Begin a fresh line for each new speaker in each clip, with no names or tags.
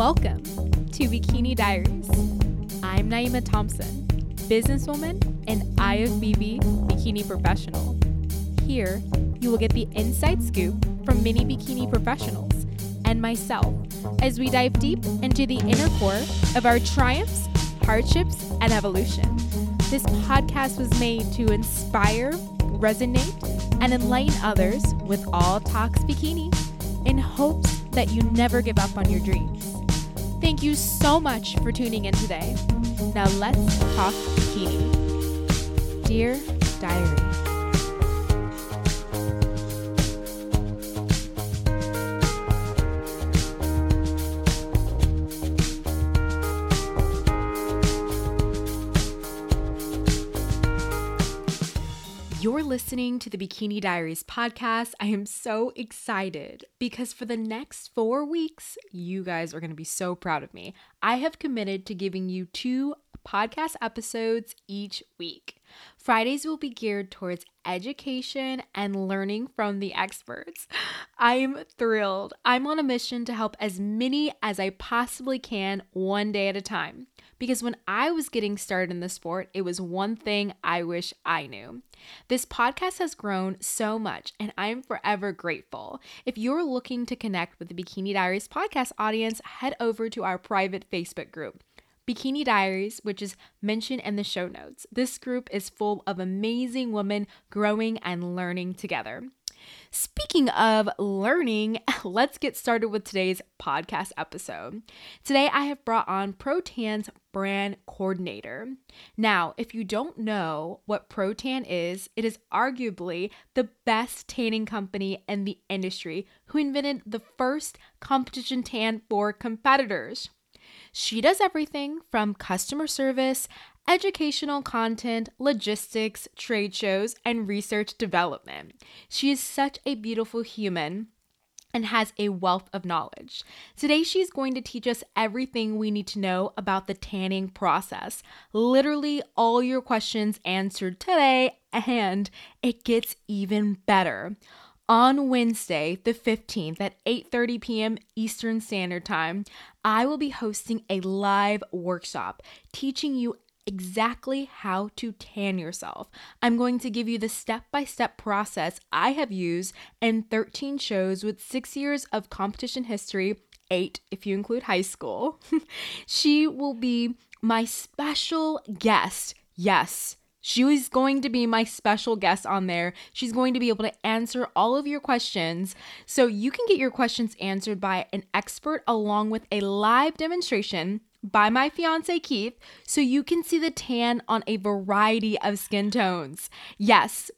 Welcome to Bikini Diaries. I'm Na'iyma Thompson, businesswoman and IFBB bikini professional. Here, you will get the inside scoop from many bikini professionals and myself as we dive deep into the inner core of our triumphs, hardships, and evolution. This podcast was made to inspire, resonate, and enlighten others with all talks bikini in hopes that you never give up on your dreams. Thank you so much for tuning in today. Now let's talk bikini. Dear Diary. Listening to the Bikini Diaries podcast. I am so excited because for the next four weeks, you guys are going to be so proud of me. I have committed to giving you two podcast episodes each week. Fridays will be geared towards education and learning from the experts. I'm thrilled. I'm on a mission to help as many as I possibly can one day at a time. Because when I was getting started in the sport, it was one thing I wish I knew. This podcast has grown so much, and I'm forever grateful. If you're looking to connect with the Bikini Diaries podcast audience, head over to our private Facebook group. Bikini Diaries, which is mentioned in the show notes. This group is full of amazing women growing and learning together. Speaking of learning, let's get started with today's podcast episode. Today, I have brought on Protan's brand coordinator. Now, if you don't know what Protan is, it is arguably the best tanning company in the industry who invented the first competition tan for competitors. She does everything from customer service, educational content, logistics, trade shows, and research development. She is such a beautiful human and has a wealth of knowledge. Today, she's going to teach us everything we need to know about the tanning process. Literally, all your questions answered today, and it gets even better on Wednesday, the 15th at 8:30 p.m. Eastern Standard Time, I will be hosting a live workshop teaching you exactly how to tan yourself. I'm going to give you the step-by-step process I have used in 13 shows with 6 years of competition history, 8 if you include high school. she will be my special guest. Yes, she is going to be my special guest on there. She's going to be able to answer all of your questions. So you can get your questions answered by an expert along with a live demonstration by my fiance Keith so you can see the tan on a variety of skin tones. Yes,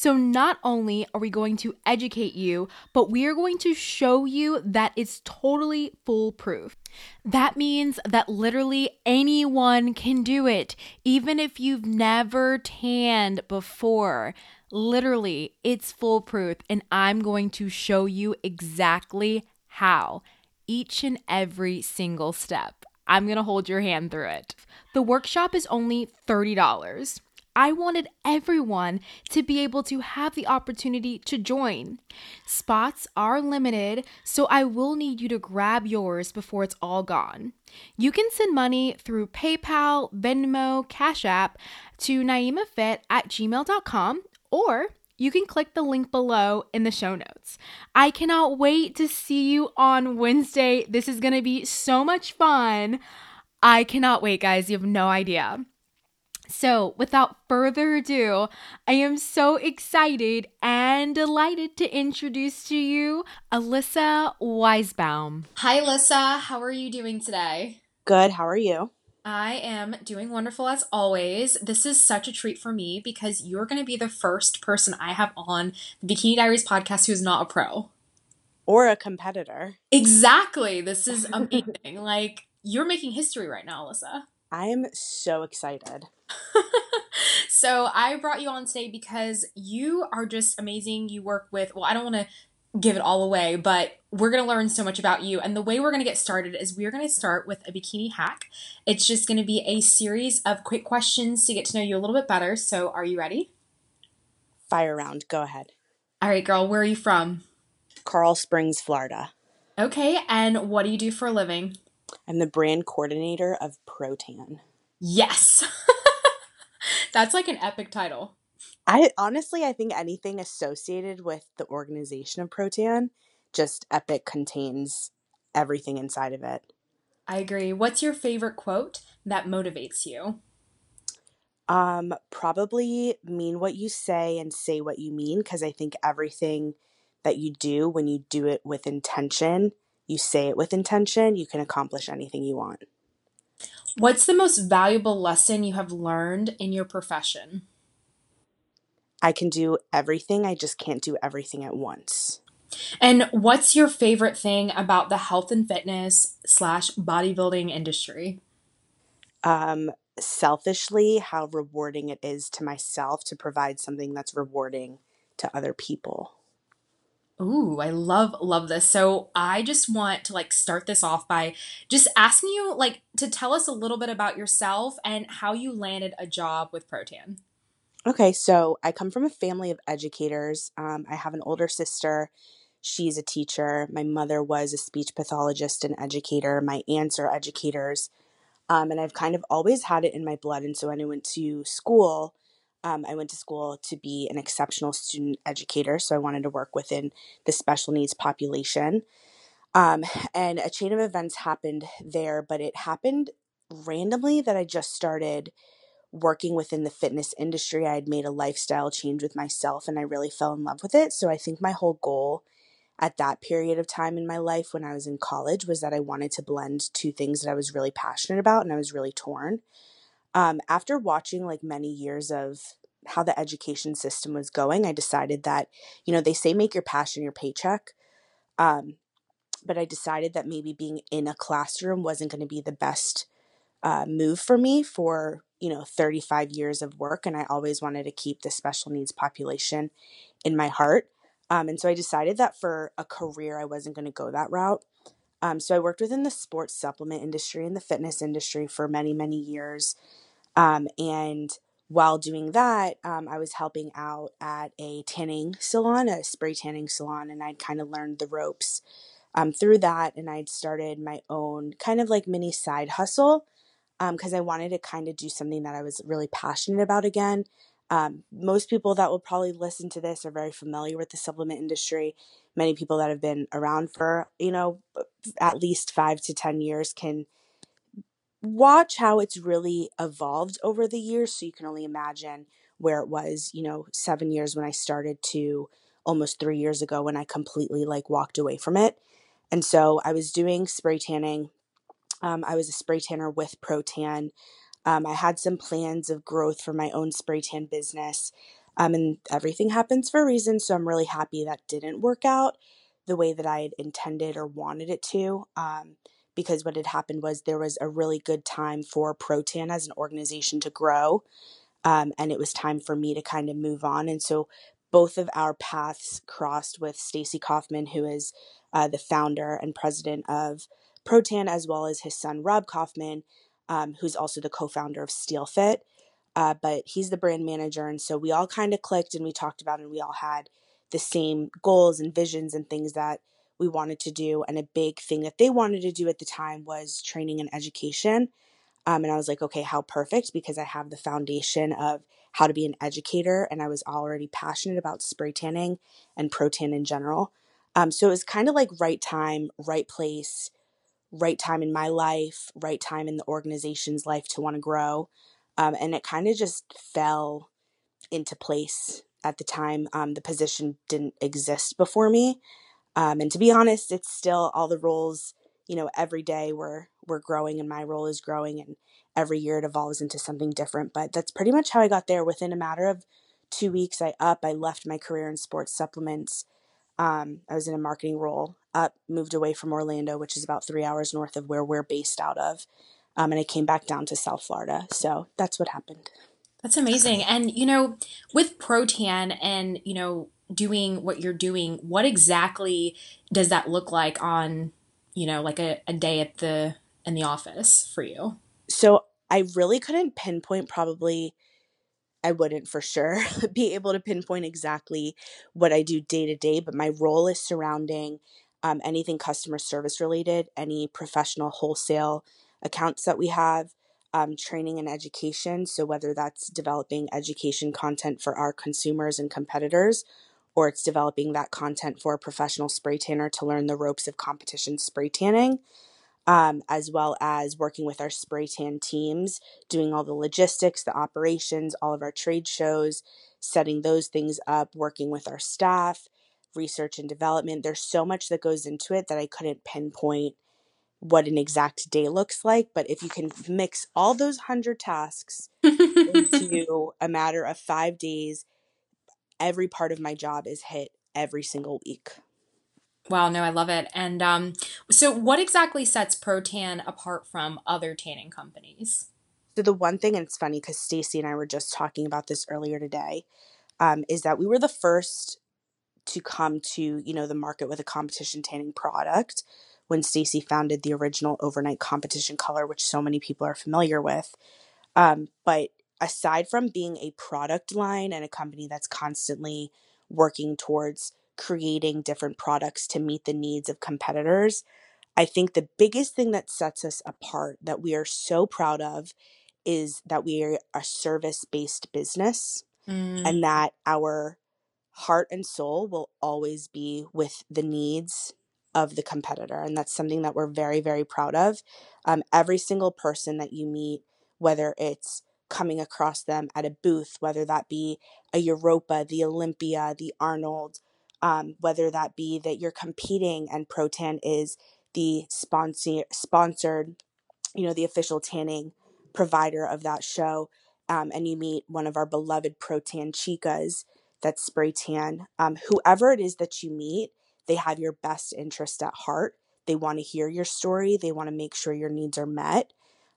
so, not only are we going to educate you, but we are going to show you that it's totally foolproof. That means that literally anyone can do it, even if you've never tanned before. Literally, it's foolproof, and I'm going to show you exactly how each and every single step. I'm going to hold your hand through it. The workshop is only $30. I wanted everyone to be able to have the opportunity to join. Spots are limited, so I will need you to grab yours before it's all gone. You can send money through PayPal, Venmo, Cash App to naiymafit at gmail.com or you can click the link below in the show notes. I cannot wait to see you on Wednesday. This is going to be so much fun. I cannot wait, guys. You have no idea. So, without further ado, I am so excited and delighted to introduce to you Elysa Weissbaum.
Hi, Alyssa. How are you doing today?
Good. How are you?
I am doing wonderful as always. This is such a treat for me because you're going to be the first person I have on the Bikini Diaries podcast who is not a pro
or a competitor.
Exactly. This is amazing. like, you're making history right now, Elysa.
I am so excited.
so I brought you on today because you are just amazing. You work with, well, I don't want to give it all away, but we're going to learn so much about you. And the way we're going to get started is we're going to start with a bikini hack. It's just going to be a series of quick questions to get to know you a little bit better. So are you ready?
Fire round. Go ahead.
All right, girl. Where are you from?
Coral Springs, Florida.
Okay. And what do you do for a living?
I'm the brand coordinator of Protan.
Yes. That's like an epic title.
I honestly, I think anything associated with the organization of Protan, just Epic contains everything inside of it.
I agree. What's your favorite quote that motivates you?
Um, probably mean what you say and say what you mean because I think everything that you do when you do it with intention, you say it with intention, you can accomplish anything you want.
What's the most valuable lesson you have learned in your profession?
I can do everything, I just can't do everything at once.
And what's your favorite thing about the health and fitness slash bodybuilding industry?
Um, selfishly, how rewarding it is to myself to provide something that's rewarding to other people.
Ooh, I love love this. So I just want to like start this off by just asking you like to tell us a little bit about yourself and how you landed a job with Protan.
Okay, so I come from a family of educators. Um, I have an older sister. She's a teacher. My mother was a speech pathologist and educator. My aunts are educators. Um, and I've kind of always had it in my blood. And so when I went to school, um, I went to school to be an exceptional student educator. So I wanted to work within the special needs population. Um, and a chain of events happened there, but it happened randomly that I just started working within the fitness industry. I had made a lifestyle change with myself and I really fell in love with it. So I think my whole goal at that period of time in my life when I was in college was that I wanted to blend two things that I was really passionate about and I was really torn. Um, after watching like many years of how the education system was going, I decided that, you know, they say make your passion your paycheck. Um, but I decided that maybe being in a classroom wasn't going to be the best uh, move for me for you know 35 years of work and i always wanted to keep the special needs population in my heart um, and so i decided that for a career i wasn't going to go that route um, so i worked within the sports supplement industry and the fitness industry for many many years um, and while doing that um, i was helping out at a tanning salon a spray tanning salon and i'd kind of learned the ropes um, through that and i'd started my own kind of like mini side hustle because um, I wanted to kind of do something that I was really passionate about again. Um, most people that will probably listen to this are very familiar with the supplement industry. Many people that have been around for, you know, at least five to 10 years can watch how it's really evolved over the years. So you can only imagine where it was, you know, seven years when I started to almost three years ago when I completely like walked away from it. And so I was doing spray tanning um, I was a spray tanner with Protan. Um, I had some plans of growth for my own spray tan business. Um, and everything happens for a reason. So I'm really happy that didn't work out the way that I had intended or wanted it to. Um, because what had happened was there was a really good time for Protan as an organization to grow. Um, and it was time for me to kind of move on. And so both of our paths crossed with Stacy Kaufman, who is uh, the founder and president of Protan, as well as his son Rob Kaufman, um, who's also the co-founder of SteelFit. Uh, but he's the brand manager, and so we all kind of clicked and we talked about, and we all had the same goals and visions and things that we wanted to do. And a big thing that they wanted to do at the time was training and education. Um, and I was like, okay, how perfect because I have the foundation of how to be an educator, and I was already passionate about spray tanning and Protan in general. Um, so it was kind of like right time, right place, right time in my life, right time in the organization's life to want to grow. Um, and it kind of just fell into place at the time. Um, the position didn't exist before me. Um, and to be honest, it's still all the roles, you know, every day we're, we're growing and my role is growing and every year it evolves into something different. But that's pretty much how I got there. Within a matter of two weeks, I up, I left my career in sports supplements um, I was in a marketing role up, moved away from Orlando, which is about three hours north of where we're based out of. Um, and I came back down to South Florida. So that's what happened.
That's amazing. And, you know, with Protan and, you know, doing what you're doing, what exactly does that look like on, you know, like a, a day at the, in the office for you?
So I really couldn't pinpoint probably I wouldn't for sure be able to pinpoint exactly what I do day to day, but my role is surrounding um, anything customer service related, any professional wholesale accounts that we have, um, training and education. So, whether that's developing education content for our consumers and competitors, or it's developing that content for a professional spray tanner to learn the ropes of competition spray tanning, um, as well as working with our spray tan teams, doing all the logistics, the operations, all of our trade shows, setting those things up, working with our staff, research and development. There's so much that goes into it that I couldn't pinpoint what an exact day looks like. But if you can mix all those hundred tasks into a matter of five days, every part of my job is hit every single week.
Wow, no, I love it. And um, so, what exactly sets Protan apart from other tanning companies?
So the one thing, and it's funny because Stacy and I were just talking about this earlier today, um, is that we were the first to come to you know the market with a competition tanning product when Stacy founded the original overnight competition color, which so many people are familiar with. Um, but aside from being a product line and a company that's constantly working towards creating different products to meet the needs of competitors, I think the biggest thing that sets us apart that we are so proud of is that we are a service based business mm. and that our heart and soul will always be with the needs of the competitor. And that's something that we're very, very proud of. Um, every single person that you meet, whether it's coming across them at a booth, whether that be a Europa, the Olympia, the Arnold, um, whether that be that you're competing and Protan is the sponsor sponsored, you know, the official tanning provider of that show, um, and you meet one of our beloved Protan chicas that spray tan. Um, whoever it is that you meet, they have your best interest at heart. They want to hear your story. They want to make sure your needs are met.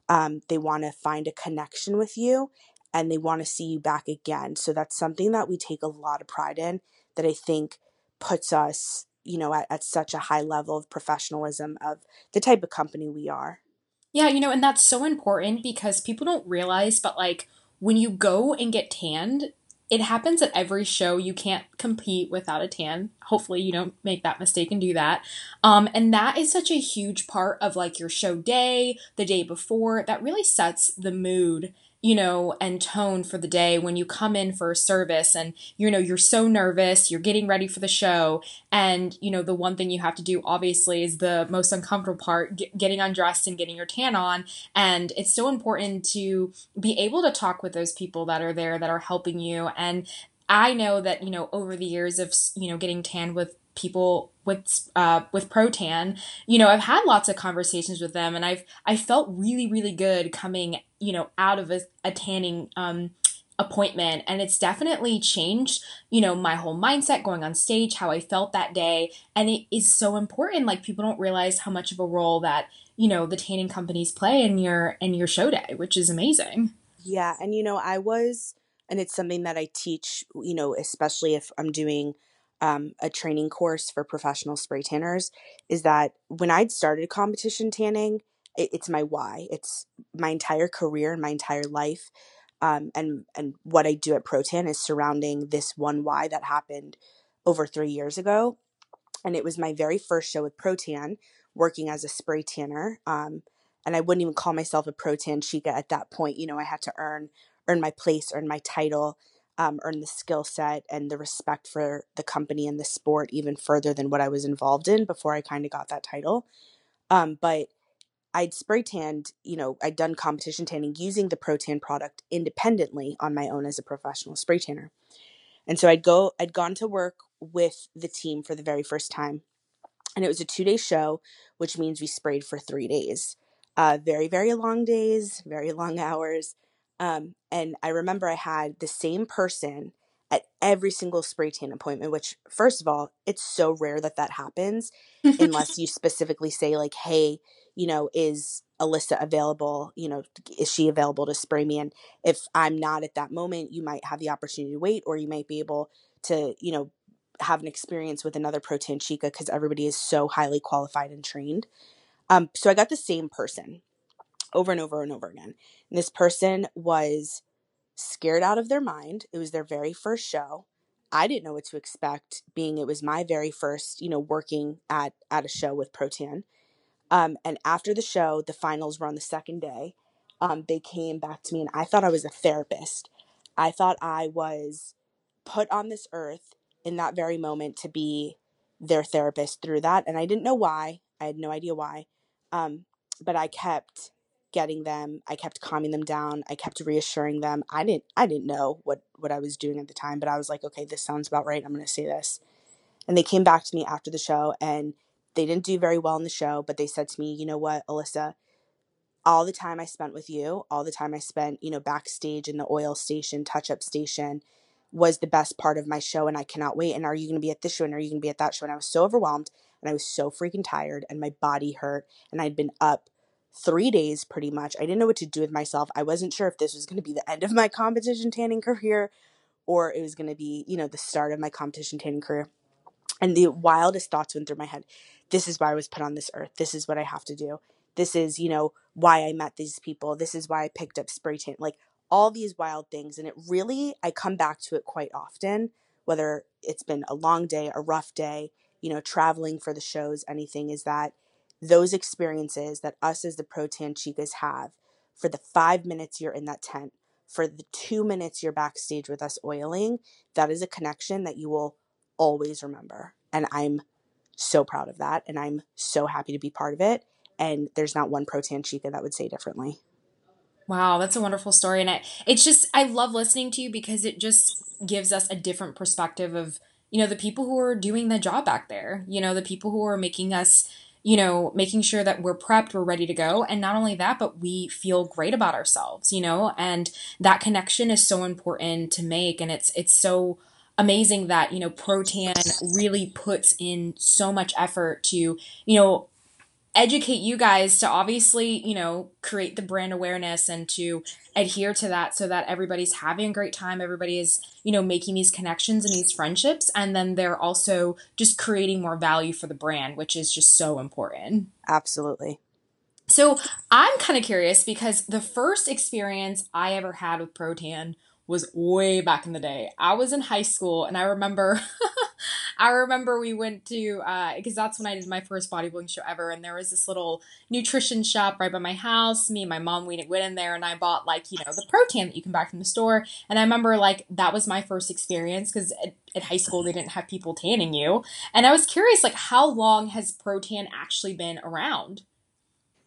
Um, they want to find a connection with you and they want to see you back again. So that's something that we take a lot of pride in that I think puts us, you know, at, at such a high level of professionalism of the type of company we are.
Yeah, you know, and that's so important because people don't realize, but like when you go and get tanned, it happens at every show. You can't compete without a tan. Hopefully, you don't make that mistake and do that. Um, and that is such a huge part of like your show day, the day before, that really sets the mood you know, and tone for the day when you come in for a service and, you know, you're so nervous, you're getting ready for the show. And, you know, the one thing you have to do, obviously, is the most uncomfortable part getting undressed and getting your tan on. And it's so important to be able to talk with those people that are there that are helping you. And I know that, you know, over the years of, you know, getting tanned with people with uh, with Protan, you know, I've had lots of conversations with them, and I've I felt really really good coming, you know, out of a, a tanning um, appointment, and it's definitely changed, you know, my whole mindset going on stage, how I felt that day, and it is so important. Like people don't realize how much of a role that you know the tanning companies play in your in your show day, which is amazing.
Yeah, and you know, I was, and it's something that I teach, you know, especially if I'm doing um, a training course for professional spray tanners is that when I'd started competition tanning, it, it's my why. It's my entire career and my entire life. Um, and and what I do at Protan is surrounding this one why that happened over three years ago, and it was my very first show with Protan, working as a spray tanner. Um, and I wouldn't even call myself a Protan chica at that point. You know, I had to earn earn my place, earn my title, um, earn the skill set and the respect for the company and the sport even further than what I was involved in before I kind of got that title. Um, but I'd spray tanned, you know, I'd done competition tanning using the Protan product independently on my own as a professional spray tanner. And so I'd go, I'd gone to work with the team for the very first time. And it was a two day show, which means we sprayed for three days. Uh, very, very long days, very long hours. Um, and I remember I had the same person at every single spray tan appointment, which, first of all, it's so rare that that happens unless you specifically say, like, hey, you know, is Elysa available? You know, is she available to spray me? And if I'm not at that moment, you might have the opportunity to wait, or you might be able to, you know, have an experience with another Protan Chica because everybody is so highly qualified and trained. Um, so I got the same person over and over and over again. And this person was scared out of their mind. It was their very first show, I didn't know what to expect, being it was my very first, you know, working at at a show with Protan. Um, and after the show, the finals were on the second day. Um, they came back to me, and I thought I was a therapist. I thought I was put on this earth in that very moment to be their therapist through that, and I didn't know why. I had no idea why, um, but I kept getting them. I kept calming them down. I kept reassuring them. I didn't. I didn't know what what I was doing at the time, but I was like, okay, this sounds about right. I'm going to say this. And they came back to me after the show, and they didn't do very well in the show, but they said to me, you know what, Elysa, all the time I spent with you, all the time I spent, you know, backstage in the oil station, touch up station was the best part of my show and I cannot wait. And are you going to be at this show and are you going to be at that show? And I was so overwhelmed and I was so freaking tired and my body hurt and I'd been up three days pretty much. I didn't know what to do with myself. I wasn't sure if this was going to be the end of my competition tanning career or it was going to be, you know, the start of my competition tanning career. And the wildest thoughts went through my head. This is why I was put on this earth. This is what I have to do. This is, you know, why I met these people. This is why I picked up spray tan. Like all these wild things. And it really, I come back to it quite often, whether it's been a long day, a rough day, you know, traveling for the shows, anything, is that those experiences that us as the pro tan Chicas have for the five minutes you're in that tent, for the two minutes you're backstage with us oiling, that is a connection that you will always remember. And I'm so proud of that. And I'm so happy to be part of it. And there's not one Protan Chica that would say differently.
Wow, that's a wonderful story. And it, it's just, I love listening to you because it just gives us a different perspective of, you know, the people who are doing the job back there, you know, the people who are making us, you know, making sure that we're prepped, we're ready to go. And not only that, but we feel great about ourselves, you know, and that connection is so important to make. And it's, it's so, amazing that you know protan really puts in so much effort to you know educate you guys to obviously you know create the brand awareness and to adhere to that so that everybody's having a great time everybody is you know making these connections and these friendships and then they're also just creating more value for the brand which is just so important.
Absolutely.
So i'm kind of curious because the first experience i ever had with protan was way back in the day. I was in high school and I remember I remember we went to because uh, that's when I did my first bodybuilding show ever and there was this little nutrition shop right by my house. Me and my mom we went in there and I bought like, you know, the protan that you can buy from the store. And I remember like that was my first experience because at, high school they didn't have people tanning you. And I was curious like how long has protan actually been around?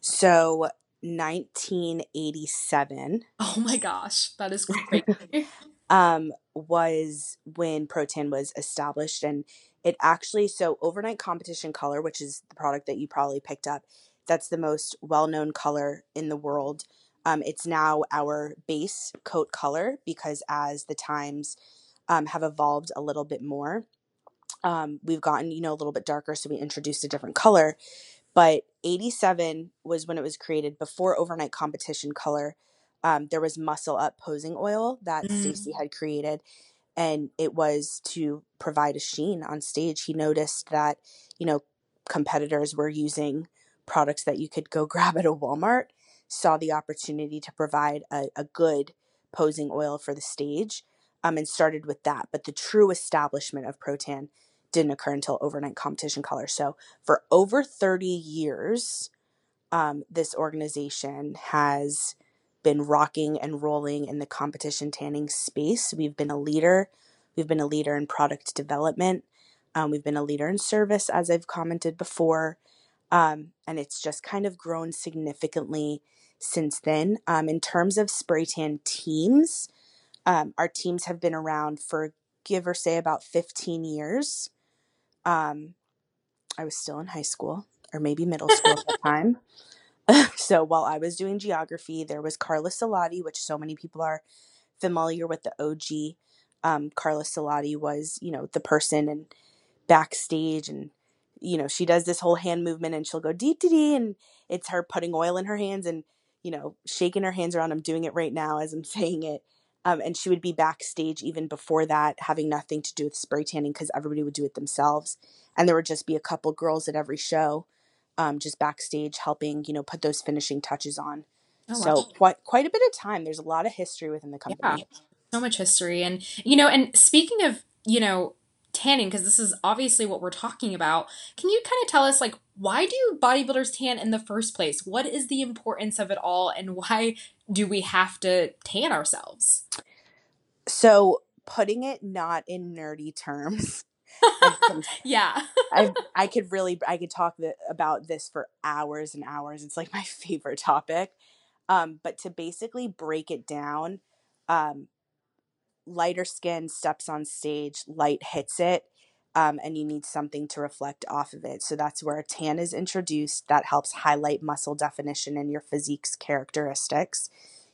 So 1987.
Oh my gosh, that is crazy.
um, was when Protan was established, and it actually so overnight competition color, which is the product that you probably picked up. That's the most well-known color in the world. Um, it's now our base coat color because as the times um, have evolved a little bit more, um, we've gotten you know a little bit darker, so we introduced a different color. But 87 was when it was created before overnight competition color. Um, there was muscle up posing oil that mm. Stacy had created, and it was to provide a sheen on stage. He noticed that, you know, competitors were using products that you could go grab at a Walmart, saw the opportunity to provide a, a good posing oil for the stage, um, and started with that. But the true establishment of Protan didn't occur until overnight competition color. So for over 30 years, um, this organization has been rocking and rolling in the competition tanning space. We've been a leader. We've been a leader in product development. Um, we've been a leader in service, as I've commented before. Um, and it's just kind of grown significantly since then. Um, in terms of spray tan teams, um, our teams have been around for give or say about 15 years. Um, I was still in high school or maybe middle school at the time. so while I was doing geography, there was Carla Salati, which so many people are familiar with the OG. Um, Carla Salati was, you know, the person and backstage and you know, she does this whole hand movement and she'll go dee dee dee and it's her putting oil in her hands and, you know, shaking her hands around. I'm doing it right now as I'm saying it. Um, and she would be backstage even before that, having nothing to do with spray tanning because everybody would do it themselves. And there would just be a couple girls at every show, um, just backstage helping, you know, put those finishing touches on. Oh, so wow. quite quite a bit of time. There's a lot of history within the company.
Yeah, so much history, and you know, and speaking of you know, tanning because this is obviously what we're talking about. Can you kind of tell us like why do bodybuilders tan in the first place? What is the importance of it all and why do we have to tan ourselves?
So, putting it not in nerdy terms.
yeah.
I I could really I could talk the, about this for hours and hours. It's like my favorite topic. Um, but to basically break it down, um, lighter skin steps on stage, light hits it, um, and you need something to reflect off of it. So that's where a tan is introduced. That helps highlight muscle definition and your physique's characteristics.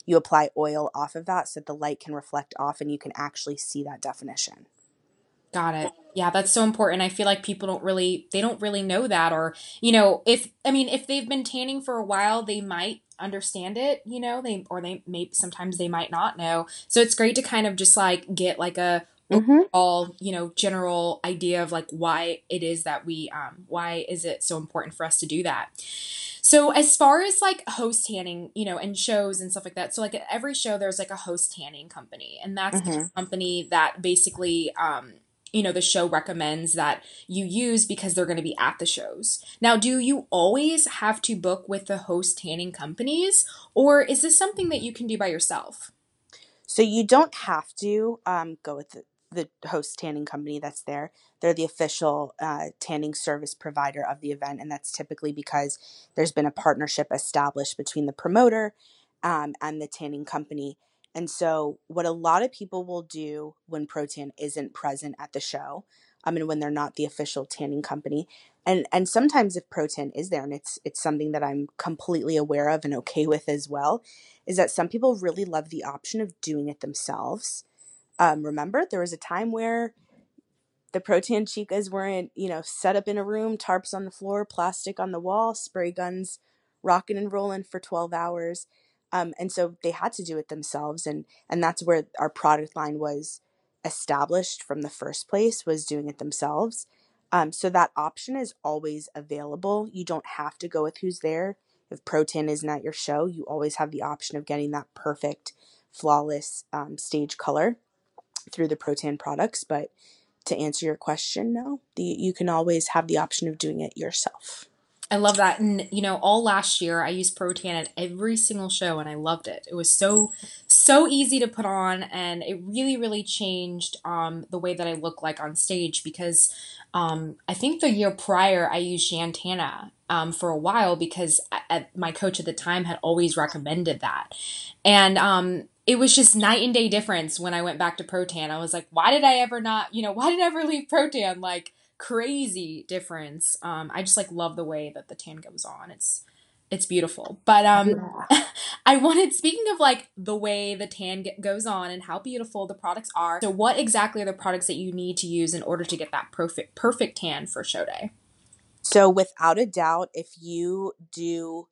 You apply oil off of that so that the light can reflect off and you can actually see that definition.
Got it. Yeah, that's so important. I feel like people don't really they don't really know that or, you know, if I mean, if they've been tanning for a while, they might understand it, you know, they or they may sometimes they might not know. So it's great to kind of just like get like a mm-hmm. all, you know, general idea of like why it is that we um why is it so important for us to do that. So as far as like host tanning, you know, and shows and stuff like that. So like at every show there's like a host tanning company and that's mm-hmm. the company that basically um you know the show recommends that you use because they're going to be at the shows. Now, do you always have to book with the host tanning companies, or is this something that you can do by yourself?
So you don't have to um, go with the, the host tanning company that's there. They're the official uh, tanning service provider of the event, and that's typically because there's been a partnership established between the promoter um, and the tanning company and so, what a lot of people will do when Protan isn't present at the show, I mean, when they're not the official tanning company, and and sometimes if Protan is there, and it's it's something that I'm completely aware of and okay with as well, is that some people really love the option of doing it themselves. Um, remember, there was a time where the Protan chicas weren't, you know, set up in a room, tarps on the floor, plastic on the wall, spray guns rocking and rolling for 12 hours um, and so they had to do it themselves, and and that's where our product line was established from the first place was doing it themselves. Um, so that option is always available. You don't have to go with who's there. If Protan isn't at your show, you always have the option of getting that perfect, flawless um, stage color through the Protan products. But to answer your question, no, the, you can always have the option of doing it yourself.
I love that. And, you know, all last year I used Protan at every single show and I loved it. It was so, so easy to put on and it really, really changed um, the way that I look like on stage because um, I think the year prior I used Jan Tana um, for a while because at, my coach at the time had always recommended that. And um, it was just night and day difference when I went back to Protan. I was like, why did I ever not, you know, why did I ever leave Protan? Like, crazy difference. Um, I just like love the way that the tan goes on. It's it's beautiful. But um, yeah. I wanted speaking of like the way the tan get, goes on and how beautiful the products are. So what exactly are the products that you need to use in order to get that perfect perfect tan for show day?
So without a doubt, if you do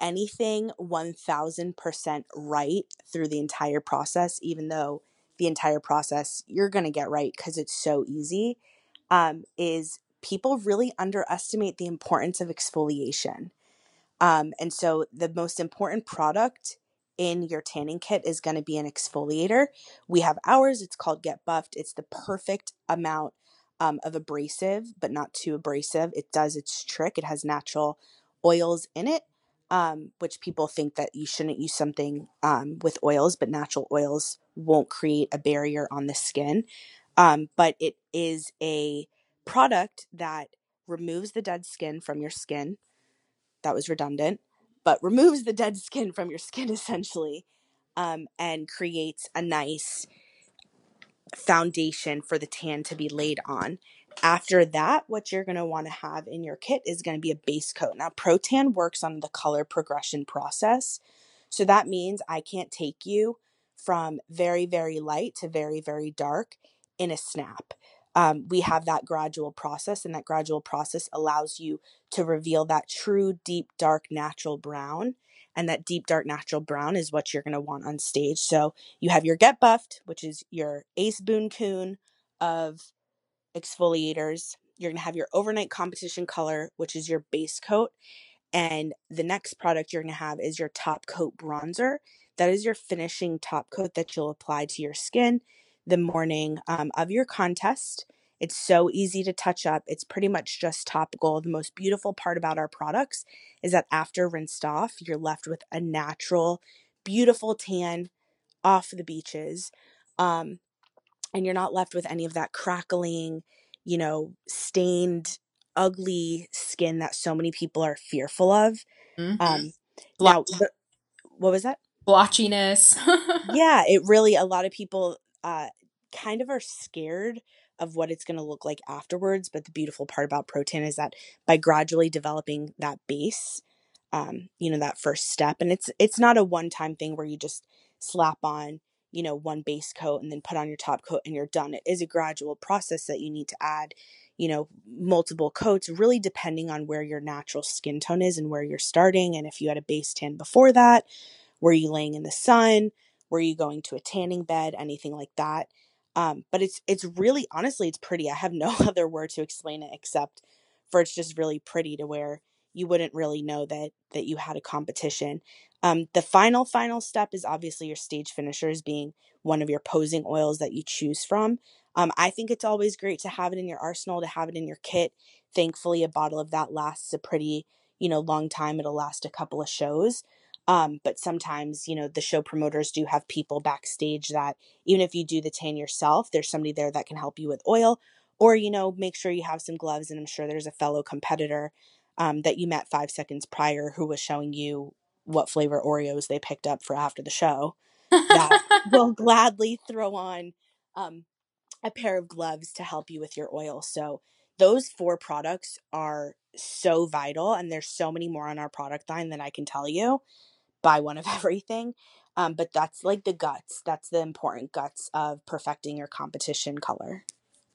anything 1000% right through the entire process, even though the entire process you're going to get right because it's so easy, um, is people really underestimate the importance of exfoliation. Um, and so the most important product in your tanning kit is going to be an exfoliator. We have ours, it's called Get Buffed. It's the perfect amount um, of abrasive, but not too abrasive. It does its trick. It has natural oils in it, um, which people think that you shouldn't use something um, with oils, but natural oils won't create a barrier on the skin. Um, but it is a product that removes the dead skin from your skin. That was redundant, but removes the dead skin from your skin essentially um, and creates a nice foundation for the tan to be laid on. After that, what you're going to want to have in your kit is going to be a base coat. Now, Protan works on the color progression process. So that means I can't take you from very, very light to very, very dark in a snap. Um, we have that gradual process, and that gradual process allows you to reveal that true, deep, dark, natural brown. And that deep, dark, natural brown is what you're going to want on stage. So you have your Get Buffed, which is your Ace Boon Coon of exfoliators. You're going to have your overnight competition color, which is your base coat. And the next product you're going to have is your top coat bronzer. That is your finishing top coat that you'll apply to your skin the morning um, of your contest. It's so easy to touch up. It's pretty much just topical. The most beautiful part about our products is that after rinsed off, you're left with a natural, beautiful tan off the beaches. Um, and you're not left with any of that crackling, you know, stained, ugly skin that so many people are fearful of.
Mhm.
Um, now, the, what was that?
Blotchiness.
yeah, it really, a lot of people uh, kind of are scared of what it's going to look like afterwards. But the beautiful part about Protan is that by gradually developing that base, um, you know, that first step, and it's it's not a one time thing where you just slap on, you know, one base coat and then put on your top coat and you're done. It is a gradual process that you need to add, you know, multiple coats, really depending on where your natural skin tone is and where you're starting. And if you had a base tan before that, were you laying in the sun? Were you going to a tanning bed? Anything like that. Um, but it's it's really honestly it's pretty. I have no other word to explain it except for it's just really pretty to where you wouldn't really know that that you had a competition. Um, the final final step is obviously your stage finishers being one of your posing oils that you choose from. Um, I think it's always great to have it in your arsenal, to have it in your kit. Thankfully, a bottle of that lasts a pretty you know long time. It'll last a couple of shows. Um, but sometimes, you know, the show promoters do have people backstage that even if you do the tan yourself, there's somebody there that can help you with oil, or you know, make sure you have some gloves. And I'm sure there's a fellow competitor um, that you met five seconds prior who was showing you what flavor Oreos they picked up for after the show. That will gladly throw on um, a pair of gloves to help you with your oil. So those four products are so vital, and there's so many more on our product line that I can tell you buy one of everything. Um, but that's like the guts. That's the important guts of perfecting your competition color.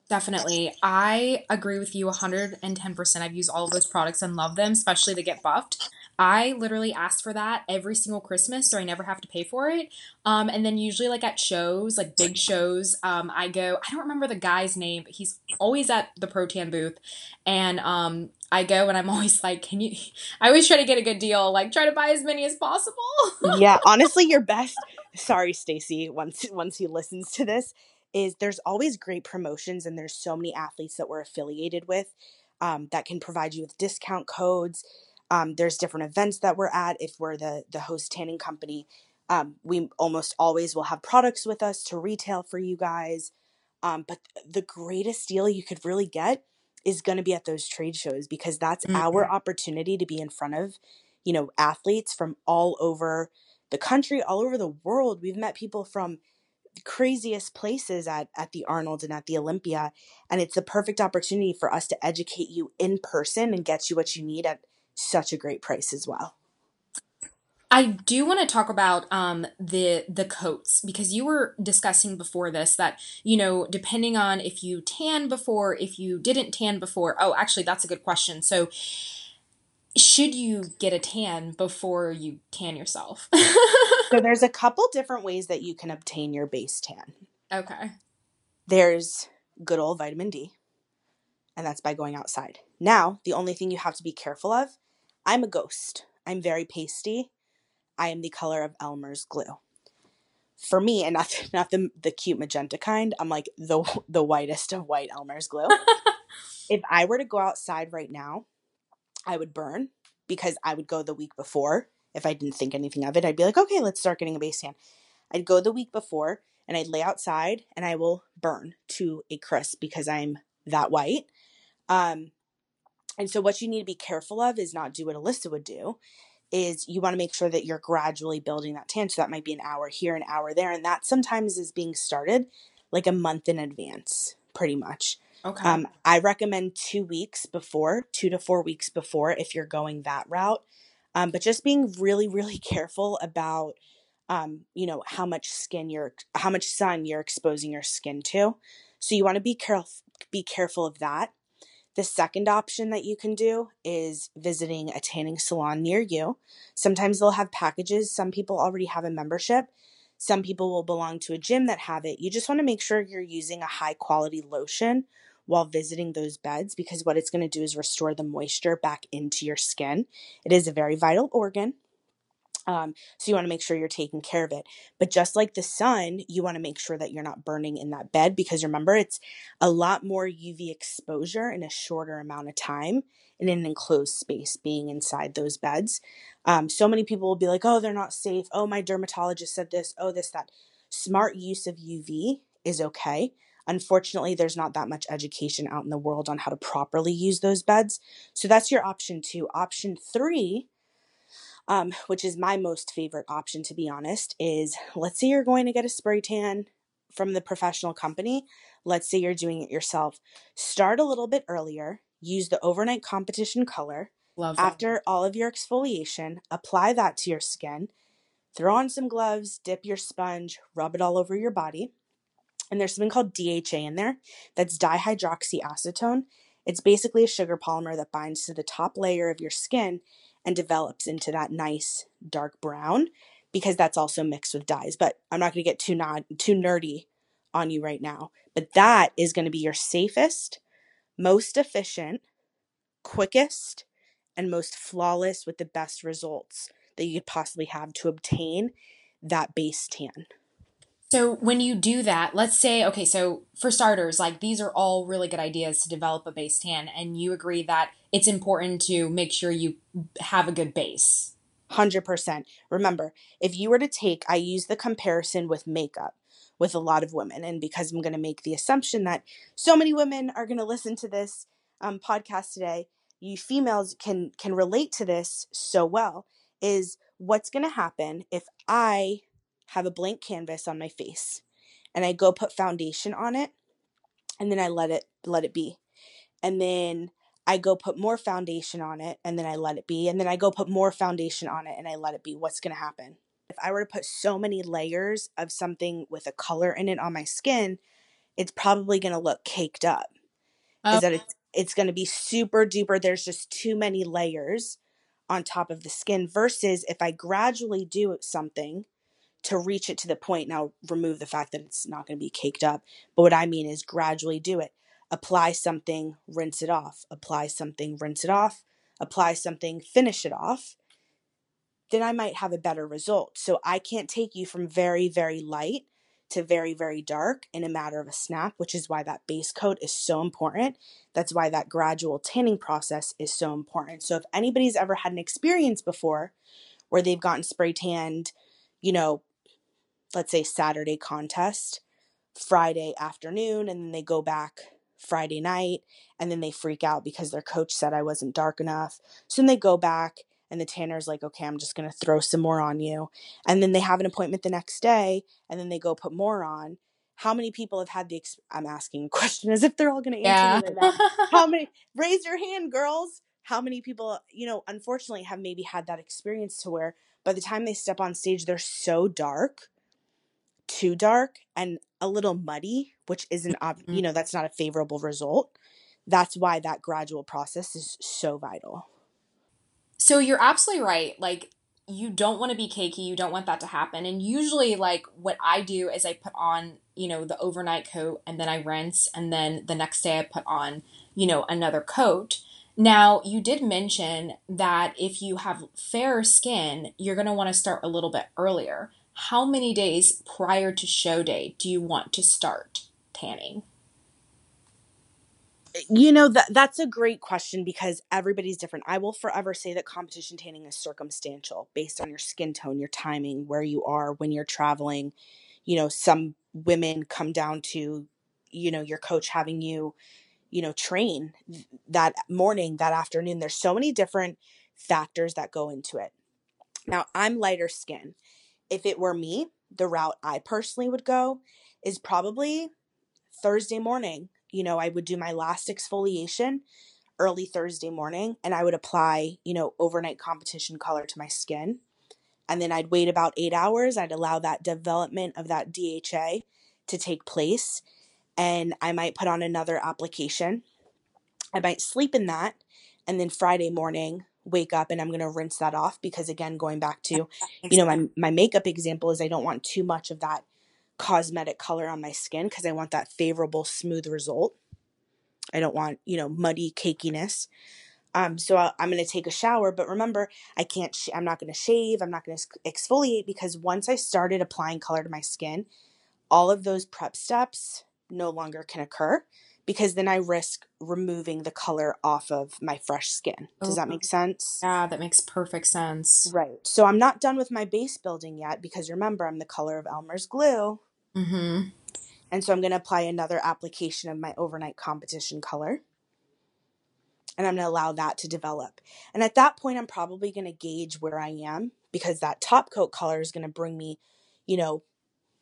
Definitely. I agree with you 110%. I've used all of those products and love them, especially the get buffed. I literally ask for that every single Christmas, so I never have to pay for it. Um, and then usually, like at shows, like big shows, um, I go. I don't remember the guy's name, but he's always at the Protan booth, and um, I go and I'm always like, "Can you?" I always try to get a good deal, like try to buy as many as possible.
yeah, honestly, your best. Sorry, Stacy. Once once he listens to this, is there's always great promotions, and there's so many athletes that we're affiliated with um, that can provide you with discount codes um, there's different events that we're at. If we're the the host tanning company, um, we almost always will have products with us to retail for you guys. Um, but the greatest deal you could really get is going to be at those trade shows because that's mm-hmm. our opportunity to be in front of, you know, athletes from all over the country, all over the world. We've met people from the craziest places at, at the Arnold and at the Olympia. And it's the perfect opportunity for us to educate you in person and get you what you need at such a great price as well.
I do want to talk about um, the the coats because you were discussing before this that you know depending on if you tan before, if you didn't tan before. Oh, actually, that's a good question. So, should you get a tan before you tan yourself?
so there's a couple different ways that you can obtain your base tan.
Okay.
There's good old vitamin D, and that's by going outside. Now, the only thing you have to be careful of I'm a ghost. I'm very pasty. I am the color of Elmer's glue. For me, and not not the the cute magenta kind, I'm like the the whitest of white Elmer's glue. if I were to go outside right now, I would burn because I would go the week before. If I didn't think anything of it, I'd be like, okay, let's start getting a base tan. I'd go the week before and I'd lay outside and I will burn to a crisp because I'm that white. Um, and so what you need to be careful of is not do what Elysa would do, is you want to make sure that you're gradually building that tan. So that might be an hour here, an hour there. And that sometimes is being started like a month in advance, pretty much.
Okay.
Um, I recommend two weeks before, two to four weeks before, if you're going that route. Um, but just being really, really careful about, um, you know, how much skin you're, how much sun you're exposing your skin to. So you want to be careful, be careful of that. The second option that you can do is visiting a tanning salon near you. Sometimes they'll have packages. Some people already have a membership. Some people will belong to a gym that have it. You just want to make sure you're using a high quality lotion while visiting those beds because what it's going to do is restore the moisture back into your skin. It is a very vital organ. Um, so you want to make sure you're taking care of it. But just like the sun, you want to make sure that you're not burning in that bed because remember, it's a lot more UV exposure in a shorter amount of time in an enclosed space being inside those beds. Um, so many people will be like, oh, they're not safe. Oh, my dermatologist said this. Oh, this, that. Smart use of UV is okay. Unfortunately, there's not that much education out in the world on how to properly use those beds. So that's your option two. Option three um, which is my most favorite option to be honest, is let's say you're going to get a spray tan from the professional company. Let's say you're doing it yourself. Start a little bit earlier, use the overnight competition color. Love that. After all of your exfoliation, apply that to your skin. Throw on some gloves, dip your sponge, rub it all over your body. And there's something called DHA in there that's dihydroxyacetone. It's basically a sugar polymer that binds to the top layer of your skin and develops into that nice dark brown because that's also mixed with dyes. But I'm not going to get too not too nerdy on you right now. But that is going to be your safest, most efficient, quickest, and most flawless with the best results that you could possibly have to obtain that base tan.
So when you do that, let's say, okay, so for starters, like these are all really good ideas to develop a base tan, and you agree that it's important to make sure you have a good base.
100%. Remember, if you were to take, I use the comparison with makeup with a lot of women, and because I'm going to make the assumption that so many women are going to listen to this um, podcast today, you females can can relate to this so well. Is what's going to happen if I have a blank canvas on my face and I go put foundation on it and then I let it let it be. And then I go put more foundation on it and then I let it be. And then I go put more foundation on it and I let it be. What's going to happen? If I were to put so many layers of something with a color in it on my skin, it's probably going to look caked up. Is that it's it's going to be super duper there's just too many layers on top of the skin versus if I gradually do something to reach it to the point. Now, remove the fact that it's not going to be caked up. But what I mean is gradually do it. Apply something, rinse it off. Apply something, rinse it off. Apply something, finish it off. Then I might have a better result. So I can't take you from very, very light to very, very dark in a matter of a snap, which is why that base coat is so important. That's why that gradual tanning process is so important. So if anybody's ever had an experience before where they've gotten spray tanned, you know, let's say Saturday contest Friday afternoon and then they go back Friday night and then they freak out because their coach said I wasn't dark enough. So then they go back and the tanner's like, okay, I'm just going to throw some more on you. And then they have an appointment the next day and then they go put more on. How many people have had the, ex- I'm asking a question as if they're all going to answer yeah. How many, raise your hand, girls. How many people, you know, unfortunately have maybe had that experience to where by the time they step on stage, they're so dark too dark and a little muddy, which isn't, mm-hmm. you know, that's not a favorable result. That's why that gradual process is so vital.
So you're absolutely right. Like, you don't want to be cakey. You don't want that to happen. And usually, like, what I do is I put on, you know, the overnight coat and then I rinse. And then the next day I put on, you know, another coat. Now, you did mention that if you have fair skin, you're going to want to start a little bit earlier how many days prior to show day do you want to start tanning?
You know that that's a great question because everybody's different. I will forever say that competition tanning is circumstantial based on your skin tone, your timing, where you are when you're traveling. You know, some women come down to you know your coach having you you know train that morning that afternoon there's so many different factors that go into it now i'm lighter skin if it were me, the route I personally would go is probably Thursday morning. You know, I would do my last exfoliation early Thursday morning and I would apply, you know, overnight competition color to my skin. And then I'd wait about eight hours. I'd allow that development of that DHA to take place. And I might put on another application. I might sleep in that. And then Friday morning, wake up and I'm going to rinse that off because again going back to you know my my makeup example is I don't want too much of that cosmetic color on my skin because I want that favorable smooth result. I don't want, you know, muddy cakiness. Um, so I, I'm going to take a shower, but remember, I can't. Sh- I'm not going to shave. I'm not going to exfoliate because once I started applying color to my skin, all of those prep steps no longer can occur because then I risk removing the color off of my fresh skin. Does that make sense?
Yeah, that makes perfect sense.
Right. So I'm not done with my base building yet because remember, I'm the color of Elmer's glue.
Mm-hmm.
And so I'm going to apply another application of my overnight competition color and I'm going to allow that to develop. And at that point, I'm probably going to gauge where I am because that top coat color is going to bring me, you know,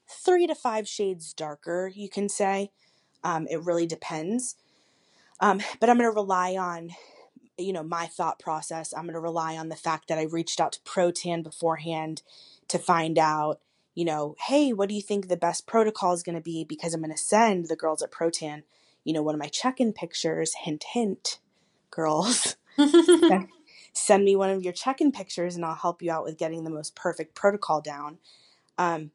three to five shades darker, you can say. Um, it really depends. Um, but I'm going to rely on, you know, my thought process. I'm going to rely on the fact that I reached out to Protan beforehand to find out, you know, hey, what do you think the best protocol is going to be? Because I'm going to send the girls at Protan, you know, one of my check in pictures, hint, hint girls. send me one of your check-in pictures and I'll help you out with getting the most perfect protocol down. Um,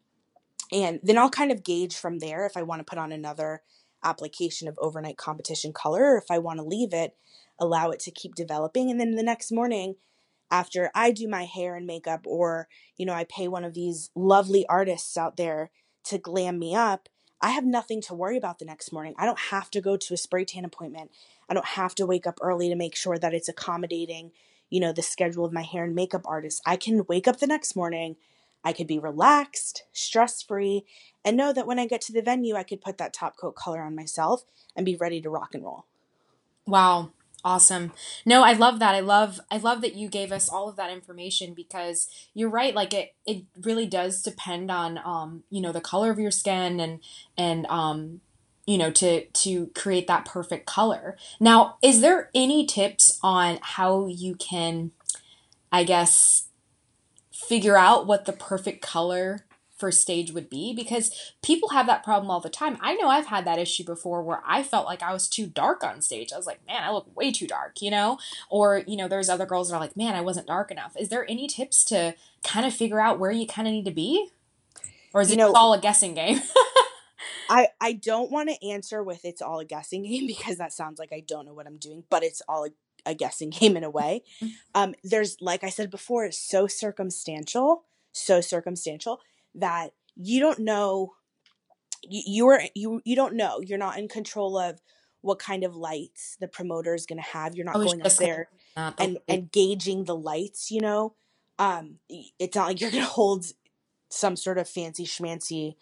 and then I'll kind of gauge from there if I want to put on another application of overnight competition color or if I want to leave it, allow it to keep developing. And then the next morning, after I do my hair and makeup, or, you know, I pay one of these lovely artists out there to glam me up, I have nothing to worry about the next morning. I don't have to go to a spray tan appointment. I don't have to wake up early to make sure that it's accommodating, you know, the schedule of my hair and makeup artist. I can wake up the next morning, I could be relaxed, stress free, and know that when I get to the venue, I could put that top coat color on myself and be ready to rock and roll.
Wow. Awesome. No, I love that. I love I love that you gave us all of that information because you're right, like it it really does depend on um, you know, the color of your skin and and um you know to to create that perfect color. Now, is there any tips on how you can I guess figure out what the perfect color for stage would be because people have that problem all the time. I know I've had that issue before where I felt like I was too dark on stage. I was like, man, I look way too dark, you know? Or, you know, there's other girls that are like, man, I wasn't dark enough. Is there any tips to kind of figure out where you kind of need to be? Or is you it know, all a guessing game?
I, I don't want to answer with it's all a guessing game because that sounds like I don't know what I'm doing, but it's all a, a guessing game in a way. Mm-hmm. Um, there's, like I said before, it's so circumstantial, so circumstantial that you don't know you, you're you you don't know. You're not in control of what kind of lights the promoter is going to have. You're not going up there and and gauging the lights you know? Um it's not like you're going to hold some sort of fancy schmancy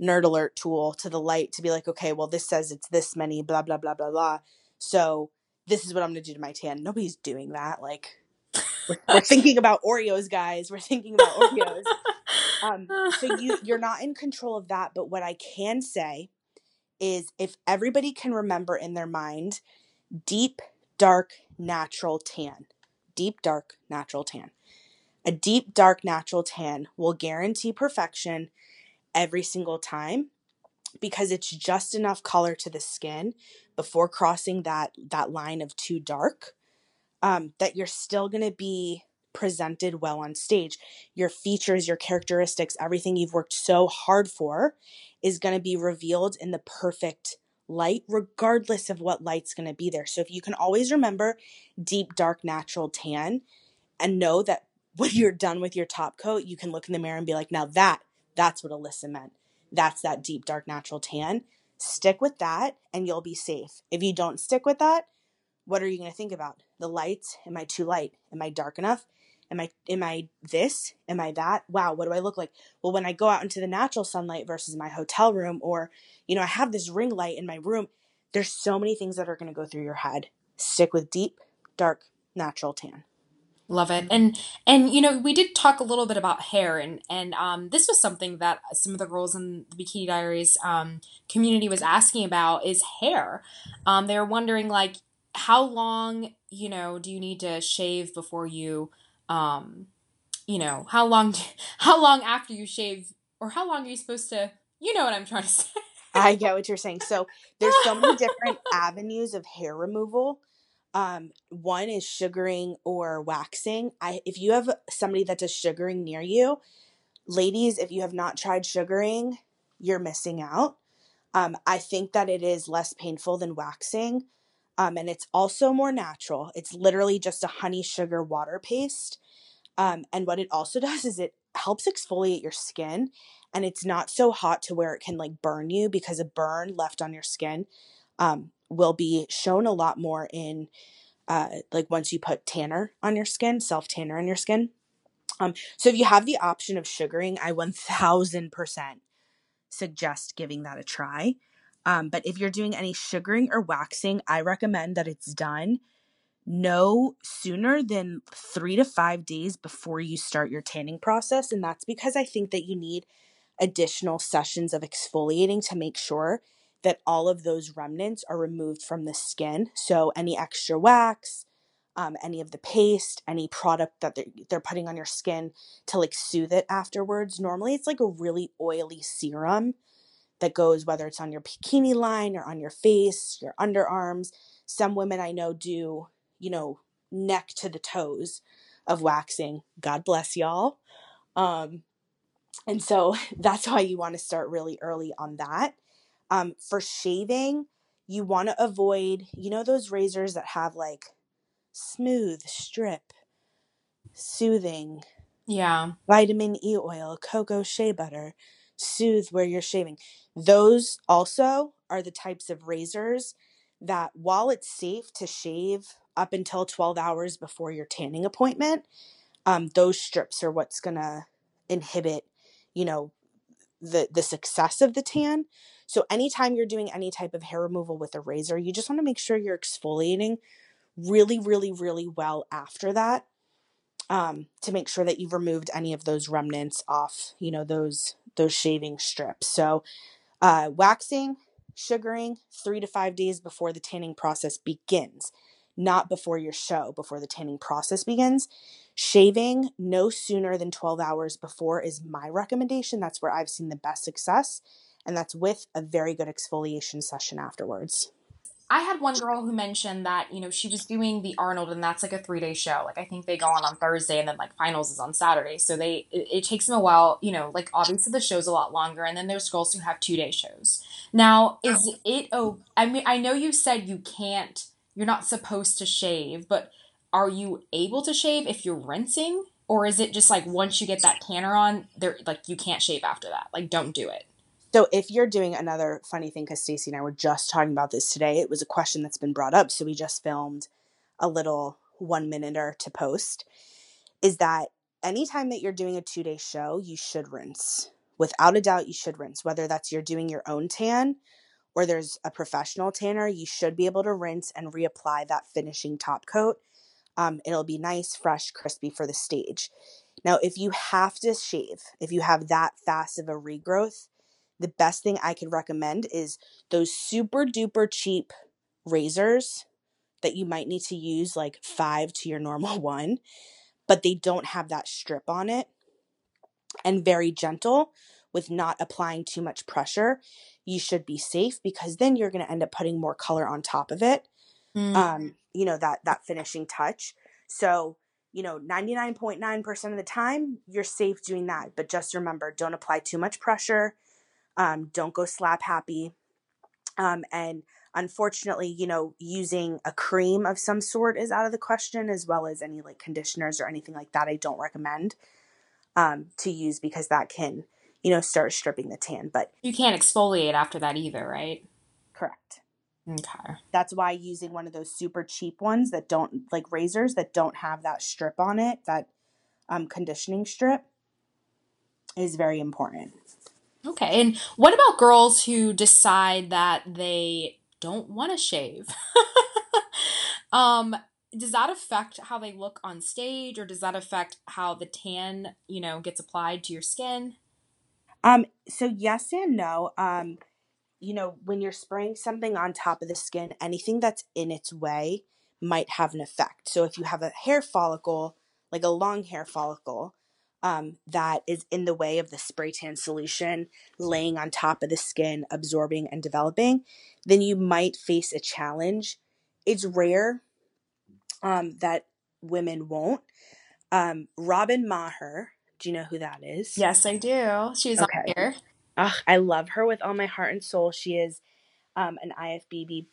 nerd alert tool to the light to be like okay well this says it's this many blah blah blah blah blah. So this is what i'm going to do to my tan. Nobody's doing that. Like we're, we're thinking about oreos guys. We're thinking about oreos. Um, so you you're not in control of that. But what I can say is, if everybody can remember in their mind, deep, dark, natural tan, deep, dark, natural tan. A deep, dark, natural tan will guarantee perfection every single time because it's just enough color to the skin before crossing that that line of too dark um, that you're still going to be presented well on stage. Your features, your characteristics, everything you've worked so hard for is going to be revealed in the perfect light, regardless of what light's going to be there. So if you can always remember deep, dark, natural tan and know that when you're done with your top coat, you can look in the mirror and be like, now that, that's what Elysa meant. That's that deep, dark, natural tan. Stick with that and you'll be safe. If you don't stick with that, what are you going to think about? The lights? Am I too light? Am I dark enough? am i am i this am i that wow what do i look like well when i go out into the natural sunlight versus my hotel room or you know i have this ring light in my room there's so many things that are going to go through your head stick with deep dark natural tan
love it and and you know we did talk a little bit about hair and and um, this was something that some of the girls in the bikini diaries um, community was asking about is hair um, they were wondering like how long you know do you need to shave before you um, you know, how long, how long after you shave, or how long are you supposed to, you know what I'm trying to say.
I get what you're saying. So there's so many different avenues of hair removal. Um, one is sugaring or waxing. I if you have somebody that does sugaring near you, ladies, if you have not tried sugaring, you're missing out. Um, I think that it is less painful than waxing. Um, and it's also more natural. It's literally just a honey sugar water paste. Um, and what it also does is it helps exfoliate your skin and it's not so hot to where it can like burn you because a burn left on your skin um, will be shown a lot more in uh, like once you put tanner on your skin, self tanner on your skin. Um, so if you have the option of sugaring, I 1000% suggest giving that a try. Um, but if you're doing any sugaring or waxing, I recommend that it's done no sooner than three to five days before you start your tanning process. And that's because I think that you need additional sessions of exfoliating to make sure that all of those remnants are removed from the skin. So any extra wax, um, any of the paste, any product that they're, they're putting on your skin to like soothe it afterwards. Normally, it's like a really oily serum that goes whether it's on your bikini line or on your face, your underarms. Some women I know do, you know, neck to the toes of waxing. God bless y'all. Um, and so that's why you want to start really early on that. Um, for shaving, you want to avoid, you know, those razors that have like smooth strip, soothing,
Yeah.
vitamin E oil, cocoa shea butter, soothe where you're shaving. Those also are the types of razors that, while it's safe to shave up until 12 hours before your tanning appointment, um, those strips are what's going to inhibit, you know, the the success of the tan. So anytime you're doing any type of hair removal with a razor, you just want to make sure you're exfoliating really, really, really well after that um, to make sure that you've removed any of those remnants off, you know, those those shaving strips. So uh, waxing, sugaring, three to five days before the tanning process begins, not before your show, before the tanning process begins. Shaving no sooner than 12 hours before is my recommendation. That's where I've seen the best success, and that's with a very good exfoliation session afterwards.
I had one girl who mentioned that, you know, she was doing the Arnold and that's like a three day show. Like I think they go on on Thursday and then like finals is on Saturday. So they, it, it takes them a while, you know, like obviously the show's a lot longer. And then there's girls who have two day shows. Now, is it, oh, I mean, I know you said you can't, you're not supposed to shave, but are you able to shave if you're rinsing? Or is it just like once you get that tanner on, there, like you can't shave after that? Like don't do it.
So if you're doing another funny thing, because Stacey and I were just talking about this today, it was a question that's been brought up. So we just filmed a little one minute or to post. Is that anytime that you're doing a two day show, you should rinse. Without a doubt, you should rinse. Whether that's you're doing your own tan or there's a professional tanner, you should be able to rinse and reapply that finishing top coat. Um, it'll be nice, fresh, crispy for the stage. Now, if you have to shave, if you have that fast of a regrowth, the best thing I could recommend is those super duper cheap razors that you might need to use like five to your normal one, but they don't have that strip on it and very gentle with not applying too much pressure. You should be safe because then you're going to end up putting more color on top of it.
Mm.
Um, you know, that that finishing touch. So, you know, 99.9% of the time you're safe doing that, but just remember don't apply too much pressure um, don't go slap happy. Um, and unfortunately, you know, using a cream of some sort is out of the question, as well as any like conditioners or anything like that. I don't recommend um, to use because that can, you know, start stripping the tan. But
You can't exfoliate after that either, right?
correct.
Okay.
That's why using one of those super cheap ones that don't like razors that don't have that strip on it, that um, conditioning strip, is very important.
Okay. And what about girls who decide that they don't want to shave? um, does that affect how they look on stage or does that affect how the tan, you know, gets applied to your skin?
Um, so yes and no. Um, you know, when you're spraying something on top of the skin, anything that's in its way might have an effect. So if you have a hair follicle, like a long hair follicle, um, that is in the way of the spray tan solution laying on top of the skin, absorbing and developing, then you might face a challenge. It's rare um, that women won't. Um, Robin Maher, do you know who that is?
Yes, I do. She's
Okay.
on here.
Ugh, I love her with all my heart and soul. She is um, an IFBB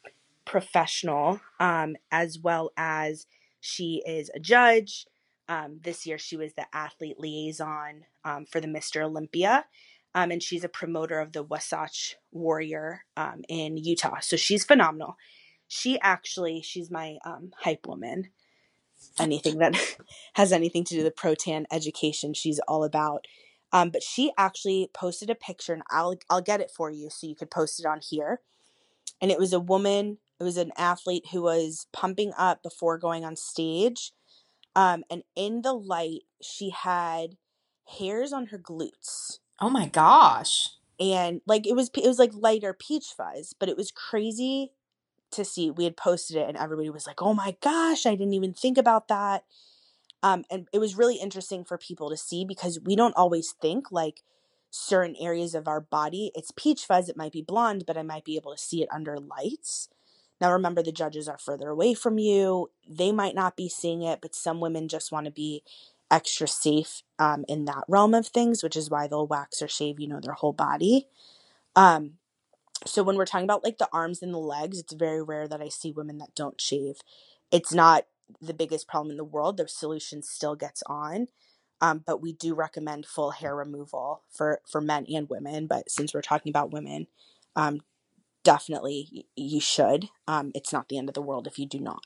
professional, um, as well as she is a judge. Um, this year, she was the athlete liaison um, for the Mr. Olympia, um, and she's a promoter of the Wasatch Warrior um, in Utah. So she's phenomenal. She actually, she's my um, hype woman. Anything that has anything to do with the Protan education, she's all about. Um, but she actually posted a picture, and I'll I'll get it for you so you could post it on here. And it was a woman, it was an athlete who was pumping up before going on stage. Um, and in the light, she had hairs on her glutes.
Oh my gosh.
And like it was it was like lighter peach fuzz, but it was crazy to see. We had posted it and everybody was like, "Oh my gosh, I didn't even think about that." Um, and it was really interesting for people to see because we don't always think like certain areas of our body. It's peach fuzz, it might be blonde, but I might be able to see it under lights. Now, remember, the judges are further away from you. They might not be seeing it, but some women just want to be extra safe um, in that realm of things, which is why they'll wax or shave, you know, their whole body. Um, so when we're talking about like the arms and the legs, it's very rare that I see women that don't shave. It's not the biggest problem in the world. The solution still gets on. Um, but we do recommend full hair removal for for men and women. But since we're talking about women, um, definitely you should. Um, it's not the end of the world if you do not.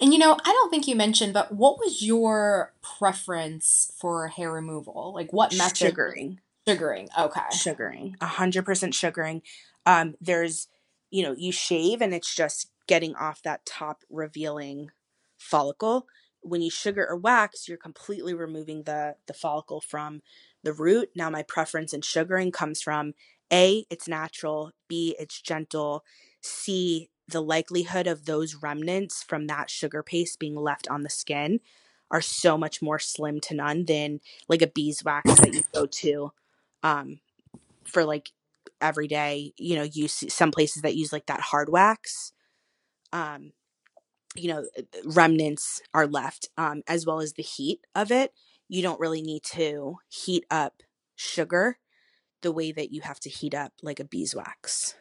And you know, I don't think you mentioned, but what was your preference for hair removal? Like what method?
Sugaring.
Sugaring. Okay.
Sugaring. A hundred percent sugaring. Um, there's, you know, you shave and it's just getting off that top revealing follicle. When you sugar or wax, you're completely removing the the follicle from the root. Now, my preference in sugaring comes from A, it's natural, B, it's gentle, C, the likelihood of those remnants from that sugar paste being left on the skin are so much more slim to none than like a beeswax that you go to um, for like every day. You know, use some places that use like that hard wax. Um, you know, remnants are left, um, as well as the heat of it. You don't really need to heat up sugar the way that you have to heat up like a beeswax.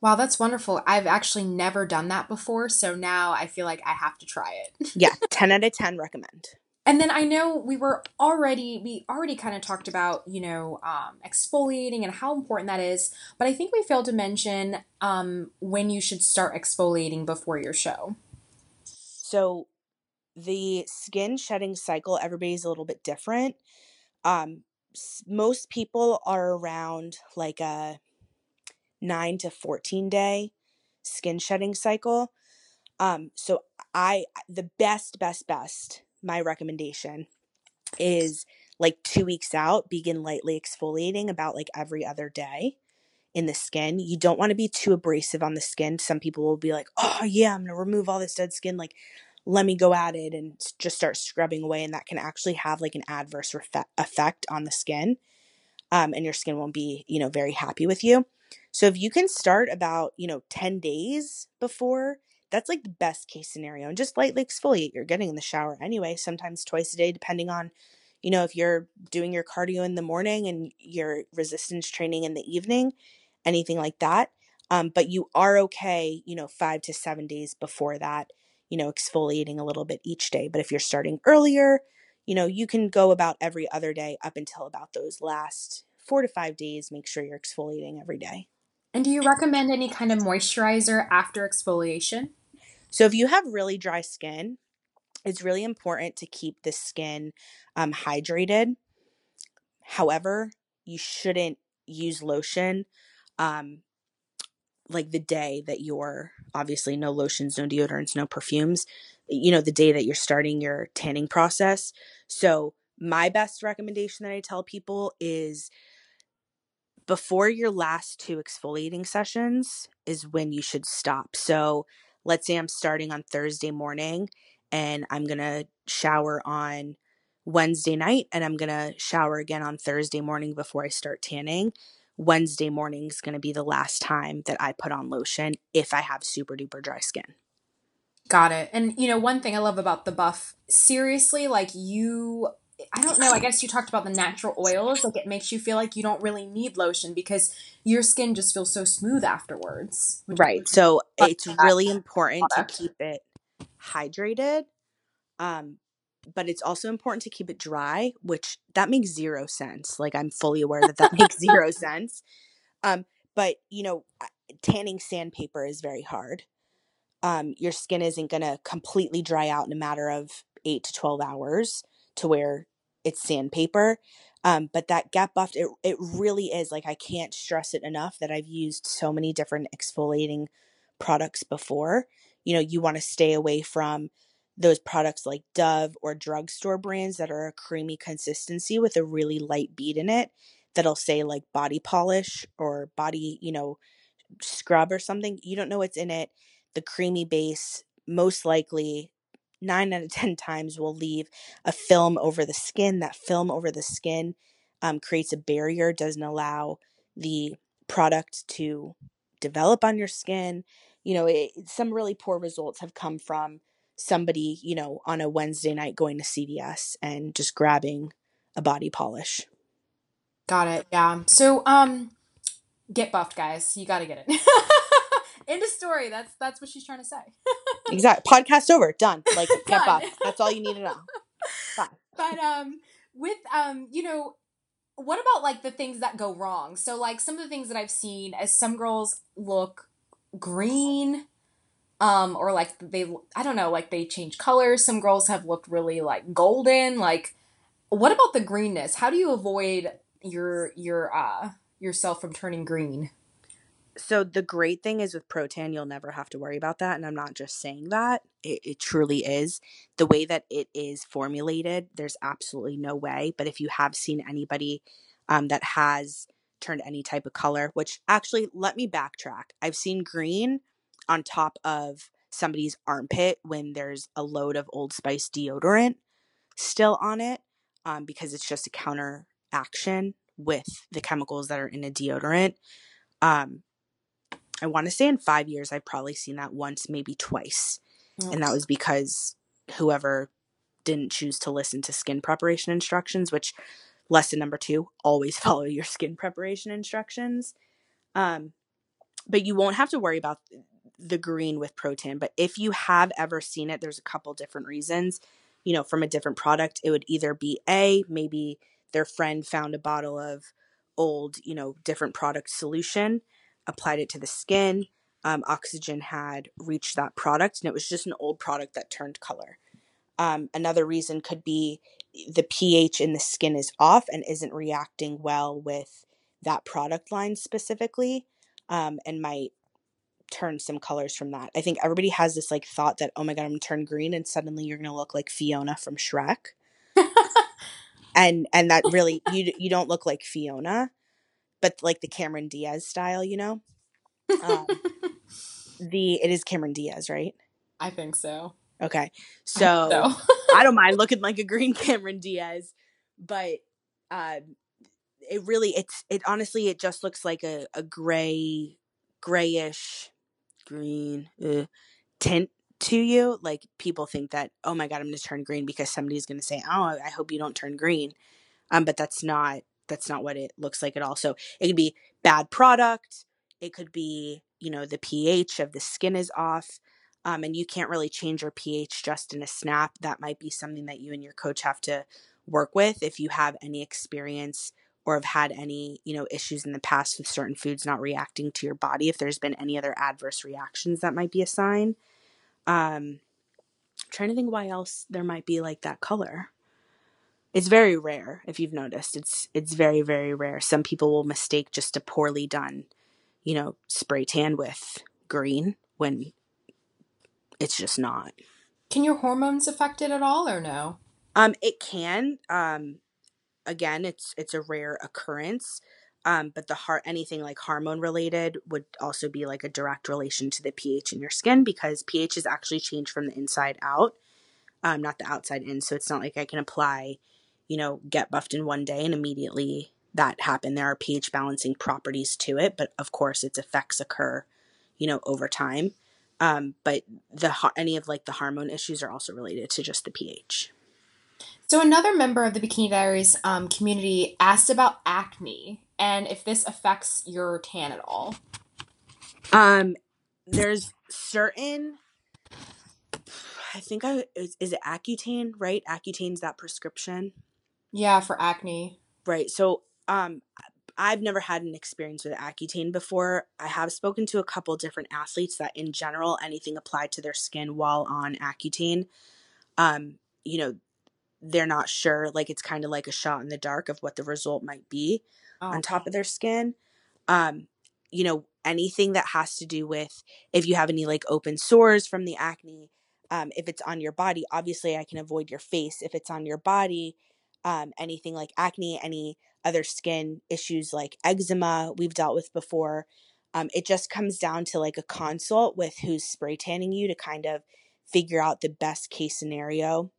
Wow, that's wonderful. I've actually never done that before, so now I feel like I have to try it.
yeah, 10 out of 10 recommend.
And then I know we were already we already kind of talked about you know um, exfoliating and how important that is, but I think we failed to mention um, when you should start exfoliating before your show.
So the skin shedding cycle, everybody's a little bit different. Um, most people are around like a 9 to 14 day skin shedding cycle. Um, so I the best best best my recommendation is like 2 weeks out begin lightly exfoliating about like every other day in the skin. You don't want to be too abrasive on the skin. Some people will be like, "Oh, yeah, I'm going to remove all this dead skin like let me go at it and just start scrubbing away and that can actually have like an adverse effect on the skin um, and your skin won't be you know very happy with you so if you can start about, you know, 10 days before, that's like the best case scenario. And just lightly exfoliate. You're getting in the shower anyway, sometimes twice a day, depending on, you know, if you're doing your cardio in the morning and your resistance training in the evening, anything like that. Um, but you are okay, you know, five to seven days before that, you know, exfoliating a little bit each day. But if you're starting earlier, you know, you can go about every other day up until about those last four to five days. Make sure you're exfoliating every day.
And do you recommend any kind of moisturizer after exfoliation?
So, if you have really dry skin, it's really important to keep the skin um, hydrated. However, you shouldn't use lotion um, like the day that you're obviously no lotions, no deodorants, no perfumes, you know, the day that you're starting your tanning process. So, my best recommendation that I tell people is before your last two exfoliating sessions is when you should stop. So let's say I'm starting on Thursday morning and I'm going to shower on Wednesday night and I'm going to shower again on Thursday morning before I start tanning. Wednesday morning is going to be the last time that I put on lotion if I have super duper dry skin.
Got it. And you know, one thing I love about the buff, seriously, like you I don't know. I guess you talked about the natural oils. Like it makes you feel like you don't really need lotion because your skin just feels so smooth afterwards.
Right. So it's really important to keep it hydrated. Um, but it's also important to keep it dry, which that makes zero sense. Like I'm fully aware that that makes zero sense. Um, but you know, tanning sandpaper is very hard. Um, your skin isn't going to completely dry out in a matter of eight to 12 hours to where it's sandpaper. Um, but that Get Buffed, it, it really is like I can't stress it enough that I've used so many different exfoliating products before. You know, you want to stay away from those products like Dove or drugstore brands that are a creamy consistency with a really light bead in it that'll say like body polish or body, you know, scrub or something. You don't know what's in it. The creamy base most likely nine out of 10 times will leave a film over the skin. That film over the skin um, creates a barrier, doesn't allow the product to develop on your skin. You know, it, some really poor results have come from somebody, you know, on a Wednesday night going to CVS and just grabbing a body polish.
Got it. Yeah. So, um, get buffed, guys. You got to get it. End of story. That's that's what she's trying to say.
exactly. Podcast over. Done. Like get. That's all you need to know.
Bye. But um, with um, you know, what about like the things that go wrong? So like some of the things that I've seen as some girls look green um or like they I don't know, like they change colors. Some girls have looked really like golden, like what about the greenness? How do you avoid your your uh yourself from turning green?
So the great thing is with Protan, you'll never have to worry about that. And I'm not just saying that. It, it truly is. The way that it is formulated, there's absolutely no way. But if you have seen anybody um, that has turned any type of color, which actually, let me backtrack. I've seen green on top of somebody's armpit when there's a load of Old Spice deodorant still on it um, because it's just a counteraction with the chemicals that are in a deodorant. Um, I want to say in five years, I've probably seen that once, maybe twice. And that was because whoever didn't choose to listen to skin preparation instructions, which lesson number two, always follow your skin preparation instructions. Um, but you won't have to worry about the green with Protan. But if you have ever seen it, there's a couple different reasons. You know, from a different product, it would either be A, maybe their friend found a bottle of old, you know, different product solution, applied it to the skin. Um, oxygen had reached that product, and it was just an old product that turned color. Um, another reason could be the pH in the skin is off and isn't reacting well with that product line specifically, um, and might turn some colors from that. I think everybody has this like thought that, oh my god, I'm gonna turn green and suddenly you're gonna look like Fiona from Shrek. and and that really you you don't look like Fiona, but like the Cameron Diaz style, you know. Um, the it is Cameron Diaz, right?
I think so.
Okay, so I, so. I don't mind looking like a green Cameron Diaz, but uh, it really it's it honestly it just looks like a a gray grayish green uh, tint to you like people think that oh my god i'm going to turn green because somebody's going to say oh i hope you don't turn green um but that's not that's not what it looks like at all so it could be bad product it could be you know the ph of the skin is off um, and you can't really change your ph just in a snap that might be something that you and your coach have to work with if you have any experience or have had any, you know, issues in the past with certain foods not reacting to your body, if there's been any other adverse reactions that might be a sign. Um trying to think why else there might be like that color. It's very rare if you've noticed. It's it's very very rare. Some people will mistake just a poorly done, you know, spray tan with green when it's just not.
Can your hormones affect it at all or no?
Um it can. Um again, it's it's a rare occurrence. Um, but the heart anything like hormone related would also be like a direct relation to the pH in your skin because pH is actually changed from the inside out, um, not the outside in. So it's not like I can apply, you know, get buffed in one day and immediately that happen. There are pH balancing properties to it, but of course its effects occur, you know, over time. Um, but the any of like the hormone issues are also related to just the pH.
So, another member of the Bikini Diaries um, community asked about acne and if this affects your tan at all.
Um, there's certain. I think I is, is it Accutane, right? Accutane's that prescription.
Yeah, for acne.
Right. So, um, I've never had an experience with Accutane before. I have spoken to a couple different athletes that, in general, anything applied to their skin while on Accutane, um, you know, they're not sure. Like it's kind of like a shot in the dark of what the result might be oh. on top of their skin. Um, you know, anything that has to do with if you have any like open sores from the acne, um, if it's on your body, obviously I can avoid your face. If it's on your body, um, anything like acne, any other skin issues like eczema, we've dealt with before. Um, it just comes down to like a consult with who's spray tanning you to kind of figure out the best case scenario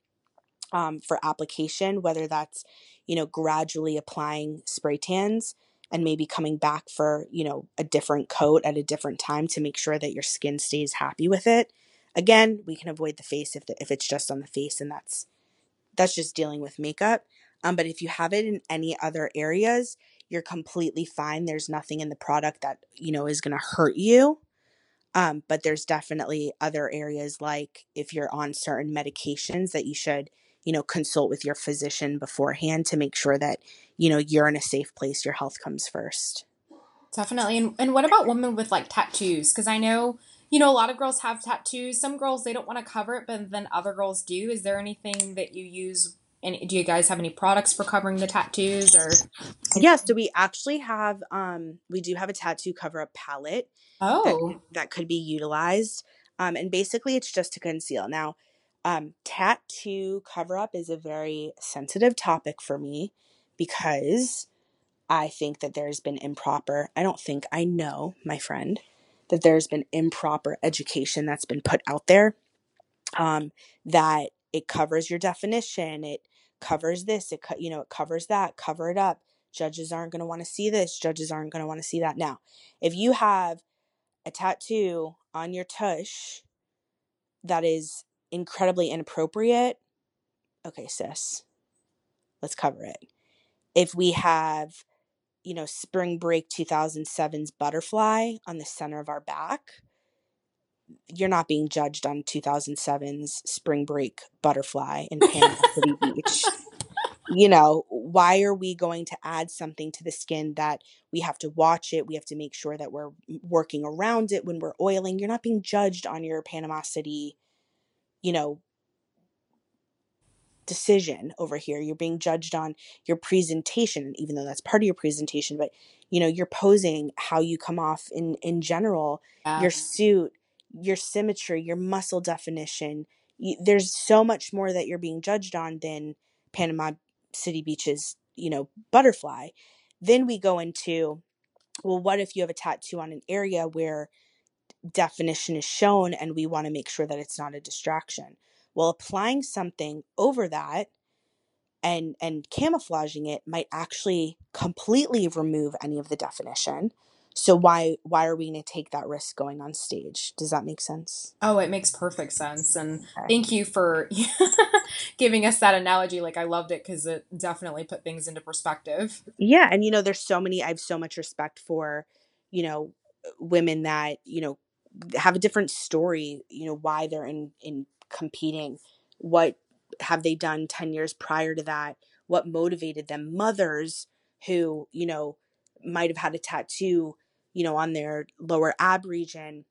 um, for application, whether that's, you know, gradually applying spray tans and maybe coming back for, you know, a different coat at a different time to make sure that your skin stays happy with it. Again, we can avoid the face if, the, if it's just on the face and that's that's just dealing with makeup. Um, but if you have it in any other areas, you're completely fine. There's nothing in the product that, you know, is going to hurt you. Um, but there's definitely other areas like if you're on certain medications that you should you know, consult with your physician beforehand to make sure that, you know, you're in a safe place, your health comes first.
Definitely. And, and what about women with like tattoos? Because I know, you know, a lot of girls have tattoos. Some girls, they don't want to cover it, but then other girls do. Is there anything that you use? And do you guys have any products for covering the tattoos or?
Yes, so we actually have, um, we do have a tattoo cover up palette.
Oh.
That, that could be utilized. Um, and basically it's just to conceal. Now, um, tattoo cover up is a very sensitive topic for me because I think that there's been improper, I don't think, I know, my friend, that there's been improper education that's been put out there. Um, that it covers your definition, it covers this, it you know, it covers that, cover it up. Judges aren't going to want to see this, judges aren't going to want to see that. Now, if you have a tattoo on your tush that is incredibly inappropriate, okay, sis, let's cover it. If we have, you know, Spring Break 2007's butterfly on the center of our back, you're not being judged on 2007's Spring Break butterfly in Panama City Beach. You know, why are we going to add something to the skin that we have to watch it? We have to make sure that we're working around it when we're oiling. You're not being judged on your Panama City you know, decision over here. You're being judged on your presentation, even though that's part of your presentation, but you know, you're posing how you come off in in general, yeah. your suit, your symmetry, your muscle definition. You, there's so much more that you're being judged on than Panama City Beach's, you know, butterfly. Then we go into well, what if you have a tattoo on an area where definition is shown and we want to make sure that it's not a distraction. Well, applying something over that and and camouflaging it might actually completely remove any of the definition. So why why are we going to take that risk going on stage? Does that make sense?
Oh, it makes perfect sense. And okay. thank you for giving us that analogy. Like I loved it cuz it definitely put things into perspective.
Yeah, and you know there's so many I have so much respect for, you know, women that, you know, have a different story you know why they're in in competing what have they done 10 years prior to that what motivated them mothers who you know might have had a tattoo you know on their lower ab region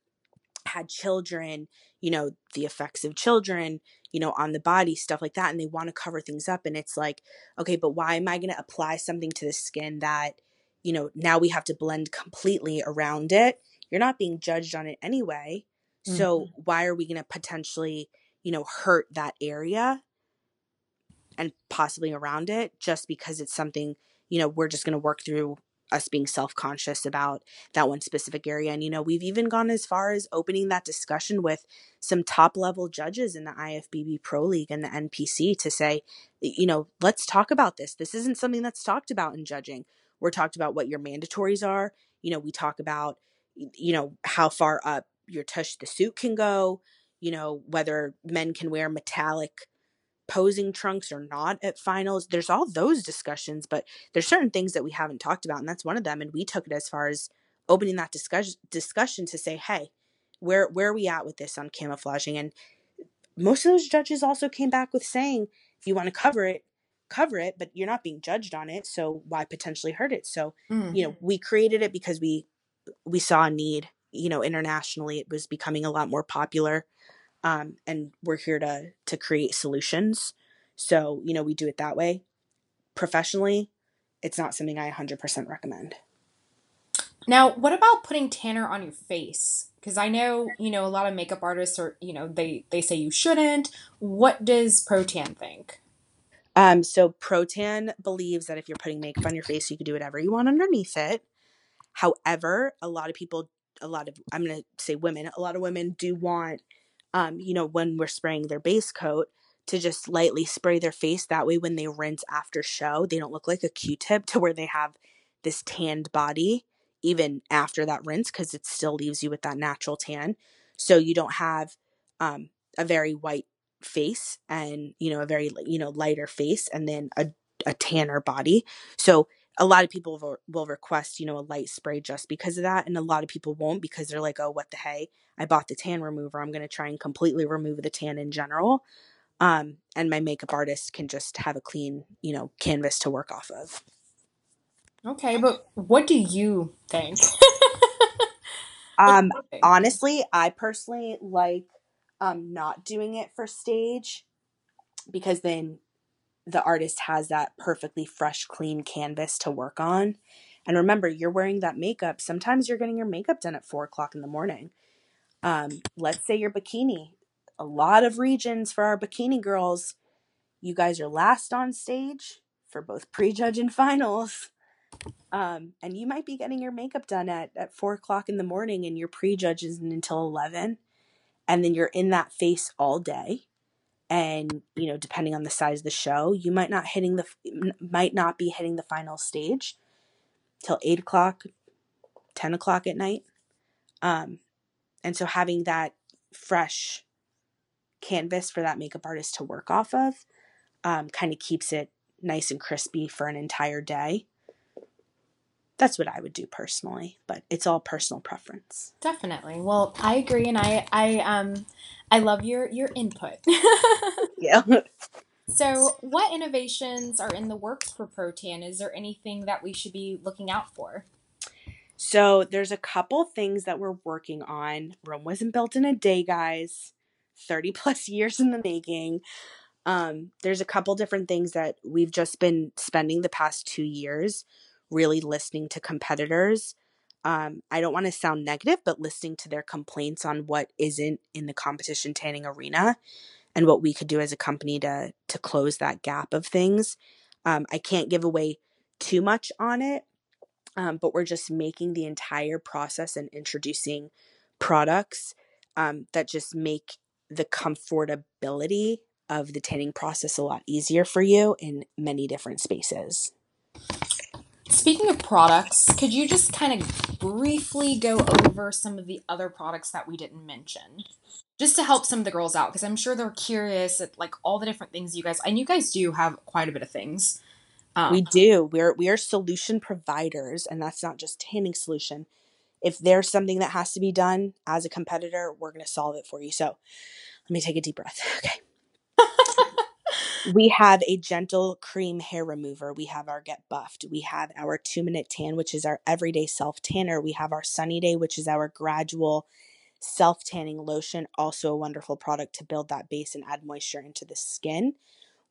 had children you know the effects of children you know on the body stuff like that and they want to cover things up and it's like okay but why am i going to apply something to the skin that you know now we have to blend completely around it you're not being judged on it anyway. Mm-hmm. So why are we going to potentially, you know, hurt that area and possibly around it just because it's something, you know, we're just going to work through us being self-conscious about that one specific area and you know we've even gone as far as opening that discussion with some top level judges in the IFBB Pro League and the NPC to say you know let's talk about this. This isn't something that's talked about in judging. We're talked about what your mandatories are. You know we talk about you know, how far up your tush the suit can go, you know, whether men can wear metallic posing trunks or not at finals. There's all those discussions, but there's certain things that we haven't talked about, and that's one of them. And we took it as far as opening that discussion discussion to say, hey, where where are we at with this on camouflaging? And most of those judges also came back with saying, if you want to cover it, cover it, but you're not being judged on it, so why potentially hurt it? So, mm. you know, we created it because we we saw a need. You know, internationally, it was becoming a lot more popular um, and we're here to to create solutions. So you know we do it that way. Professionally, it's not something I 100% recommend.
Now, what about putting tanner on your face? Because I know you know a lot of makeup artists are you know they they say you shouldn't. What does Protan think?
Um, so Protan believes that if you're putting makeup on your face, you can do whatever you want underneath it. However, a lot of people, a lot of I'm going to say women, a lot of women do want um, you know, when we're spraying their base coat, to just lightly spray their face. That way, when they rinse after show, they don't look like a Q tip to where they have this tanned body even after that rinse because it still leaves you with that natural tan. So you don't have um, a very white face and, you know, a very, you know, lighter face and then a, a tanner body. So a lot of people will, will request, you know, a light spray just because of that. And a lot of people won't because they're like, oh, what the hey? I bought the tan remover. I'm going to try and completely remove the tan in general. Um, and my makeup artist can just have a clean, you know, canvas to work off of.
Okay, but what do you think?
um, honestly, I personally like um not doing it for stage because then the artist has that perfectly fresh, clean canvas to work on. And remember, you're wearing that makeup. Sometimes you're getting your makeup done at four o'clock in the morning. Um, let's say your bikini. A lot of regions for our bikini girls, you guys are last on stage for both prejudge and finals. Um, and you might be getting your makeup done at, at four o'clock in the morning and your prejudge isn't until 11. And then you're in that face all day and you know depending on the size of the show you might not hitting the might not be hitting the final stage till 8 o'clock 10 o'clock at night. Um and so having that fresh canvas for that makeup artist to work off of um, kind of keeps it nice and crispy for an entire day that's what I would do personally, but it's all personal preference.
Definitely. Well, I agree, and I I um I love your your input. yeah. So, what innovations are in the works for Protan? Is there anything that we should be looking out for?
So, there's a couple things that we're working on. Rome wasn't built in a day, guys. 30 plus years in the making. Um, there's a couple different things that we've just been spending the past two years really listening to competitors. Um, I don't want to sound negative, but listening to their complaints on what isn't in the competition tanning arena and what we could do as a company to to close that gap of things. Um, I can't give away too much on it, um, but we're just making the entire process and introducing products um, that just make the comfortability of the tanning process a lot easier for you in many different spaces.
Speaking of products, could you just kind of briefly go over some of the other products that we didn't mention? Just to help some of the girls out, because I'm sure they're curious at like all the different things you guys and you guys do have quite a bit of things.
Um, we do. We're we are solution providers, and that's not just tanning solution. If there's something that has to be done as a competitor, we're going to solve it for you. So, let me take a deep breath. Okay we have a gentle cream hair remover. We have our Get Buffed. We have our two minute tan, which is our everyday self tanner. We have our Sunny Day, which is our gradual self tanning lotion. Also, a wonderful product to build that base and add moisture into the skin.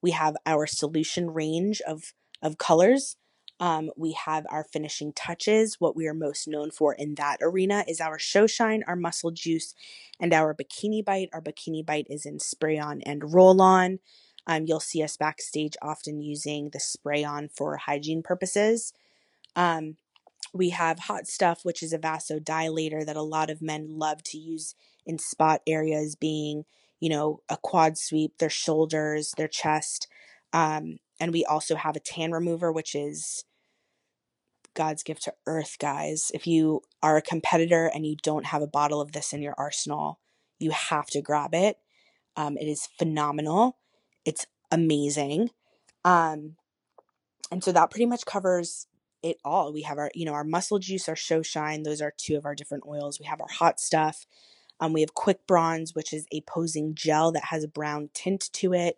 We have our solution range of, of colors. Um, we have our finishing touches. What we are most known for in that arena is our Show Shine, our Muscle Juice, and our Bikini Bite. Our Bikini Bite is in spray on and roll on. Um, you'll see us backstage often using the spray on for hygiene purposes. Um, we have hot stuff, which is a vasodilator that a lot of men love to use in spot areas, being, you know, a quad sweep, their shoulders, their chest. Um, and we also have a tan remover, which is God's gift to earth, guys. If you are a competitor and you don't have a bottle of this in your arsenal, you have to grab it. Um, it is phenomenal. It's amazing. Um, and so that pretty much covers it all. We have our, you know, our muscle juice, our show shine. Those are two of our different oils. We have our hot stuff. Um, we have quick bronze, which is a posing gel that has a brown tint to it.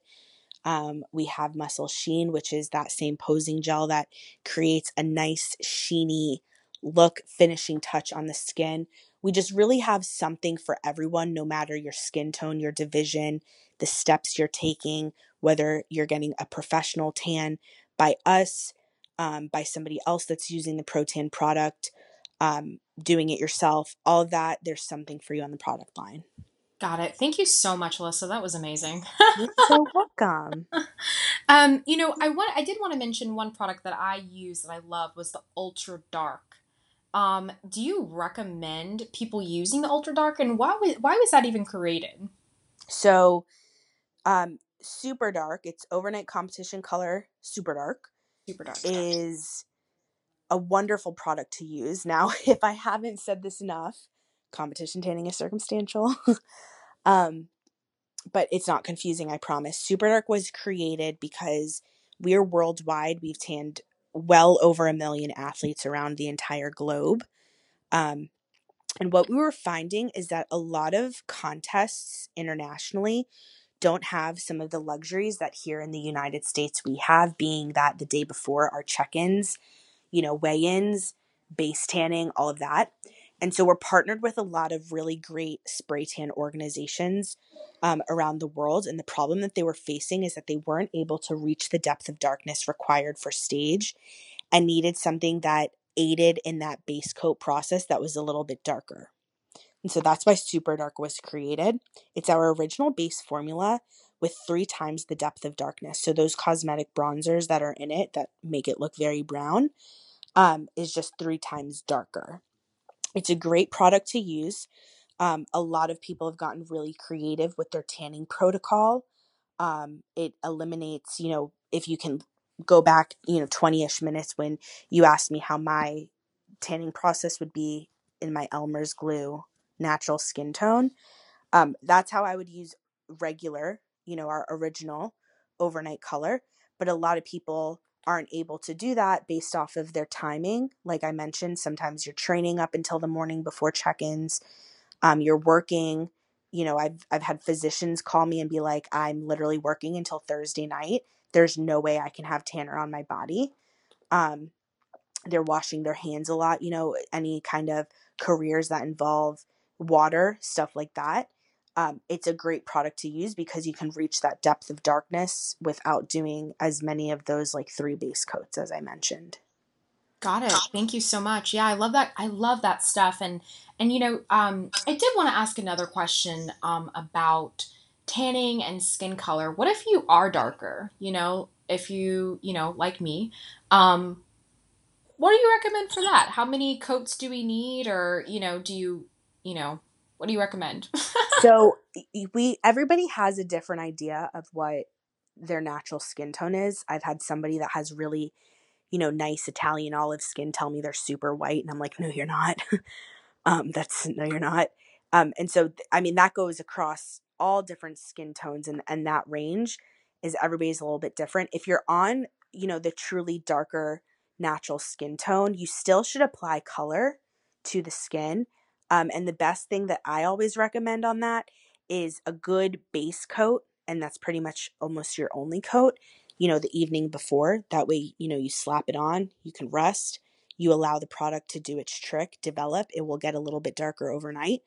Um, we have muscle sheen, which is that same posing gel that creates a nice sheeny look, finishing touch on the skin. We just really have something for everyone, no matter your skin tone, your division, the steps you're taking, whether you're getting a professional tan by us, um, by somebody else that's using the Protan product, um, doing it yourself, all of that, there's something for you on the product line.
Got it. Thank you so much, Elysa. That was amazing.
You're so welcome.
um, you know, I want I did want to mention one product that I use that I love was the Ultra Dark. Um, do you recommend people using the Ultra Dark, and why was why was that even created?
So, um, Super Dark, it's overnight competition color. Super Dark,
Super Dark
is a wonderful product to use. Now, if I haven't said this enough, competition tanning is circumstantial. um, but it's not confusing, I promise. Super Dark was created because we're worldwide. We've tanned well over a million athletes around the entire globe. Um, and what we were finding is that a lot of contests internationally don't have some of the luxuries that here in the United States we have, being that the day before our check ins, you know, weigh ins, base tanning, all of that. And so we're partnered with a lot of really great spray tan organizations um, around the world. And the problem that they were facing is that they weren't able to reach the depth of darkness required for stage and needed something that aided in that base coat process that was a little bit darker. And so that's why Super Dark was created. It's our original base formula with three times the depth of darkness. So those cosmetic bronzers that are in it that make it look very brown um, is just three times darker. It's a great product to use. Um, a lot of people have gotten really creative with their tanning protocol. Um, it eliminates, you know, if you can go back, you know, 20 ish minutes when you asked me how my tanning process would be in my Elmer's glue natural skin tone. Um, that's how I would use regular, you know, our original overnight color. But a lot of people aren't able to do that based off of their timing. Like I mentioned, sometimes you're training up until the morning before check-ins. Um, you're working. You know, I've I've had physicians call me and be like, "I'm literally working until Thursday night. There's no way I can have tanner on my body." Um, they're washing their hands a lot. You know, any kind of careers that involve water, stuff like that um, it's a great product to use because you can reach that depth of darkness without doing as many of those like three base coats as I mentioned.
Got it. Thank you so much. Yeah, I love that. I love that stuff. And and you know, um, I did want to ask another question um, about tanning and skin color. What if you are darker? You know, if you you know like me, um, what do you recommend for that? How many coats do we need, or you know, do you you know what do you recommend?
so we everybody has a different idea of what their natural skin tone is. I've had somebody that has really, you know, nice Italian olive skin tell me they're super white and I'm like, "No, you're not." um that's no you're not. Um and so I mean that goes across all different skin tones and and that range is everybody's a little bit different. If you're on, you know, the truly darker natural skin tone, you still should apply color to the skin um, and the best thing that I always recommend on that is a good base coat. And that's pretty much almost your only coat, you know, the evening before. That way, you know, you slap it on, you can rest, you allow the product to do its trick, develop. It will get a little bit darker overnight.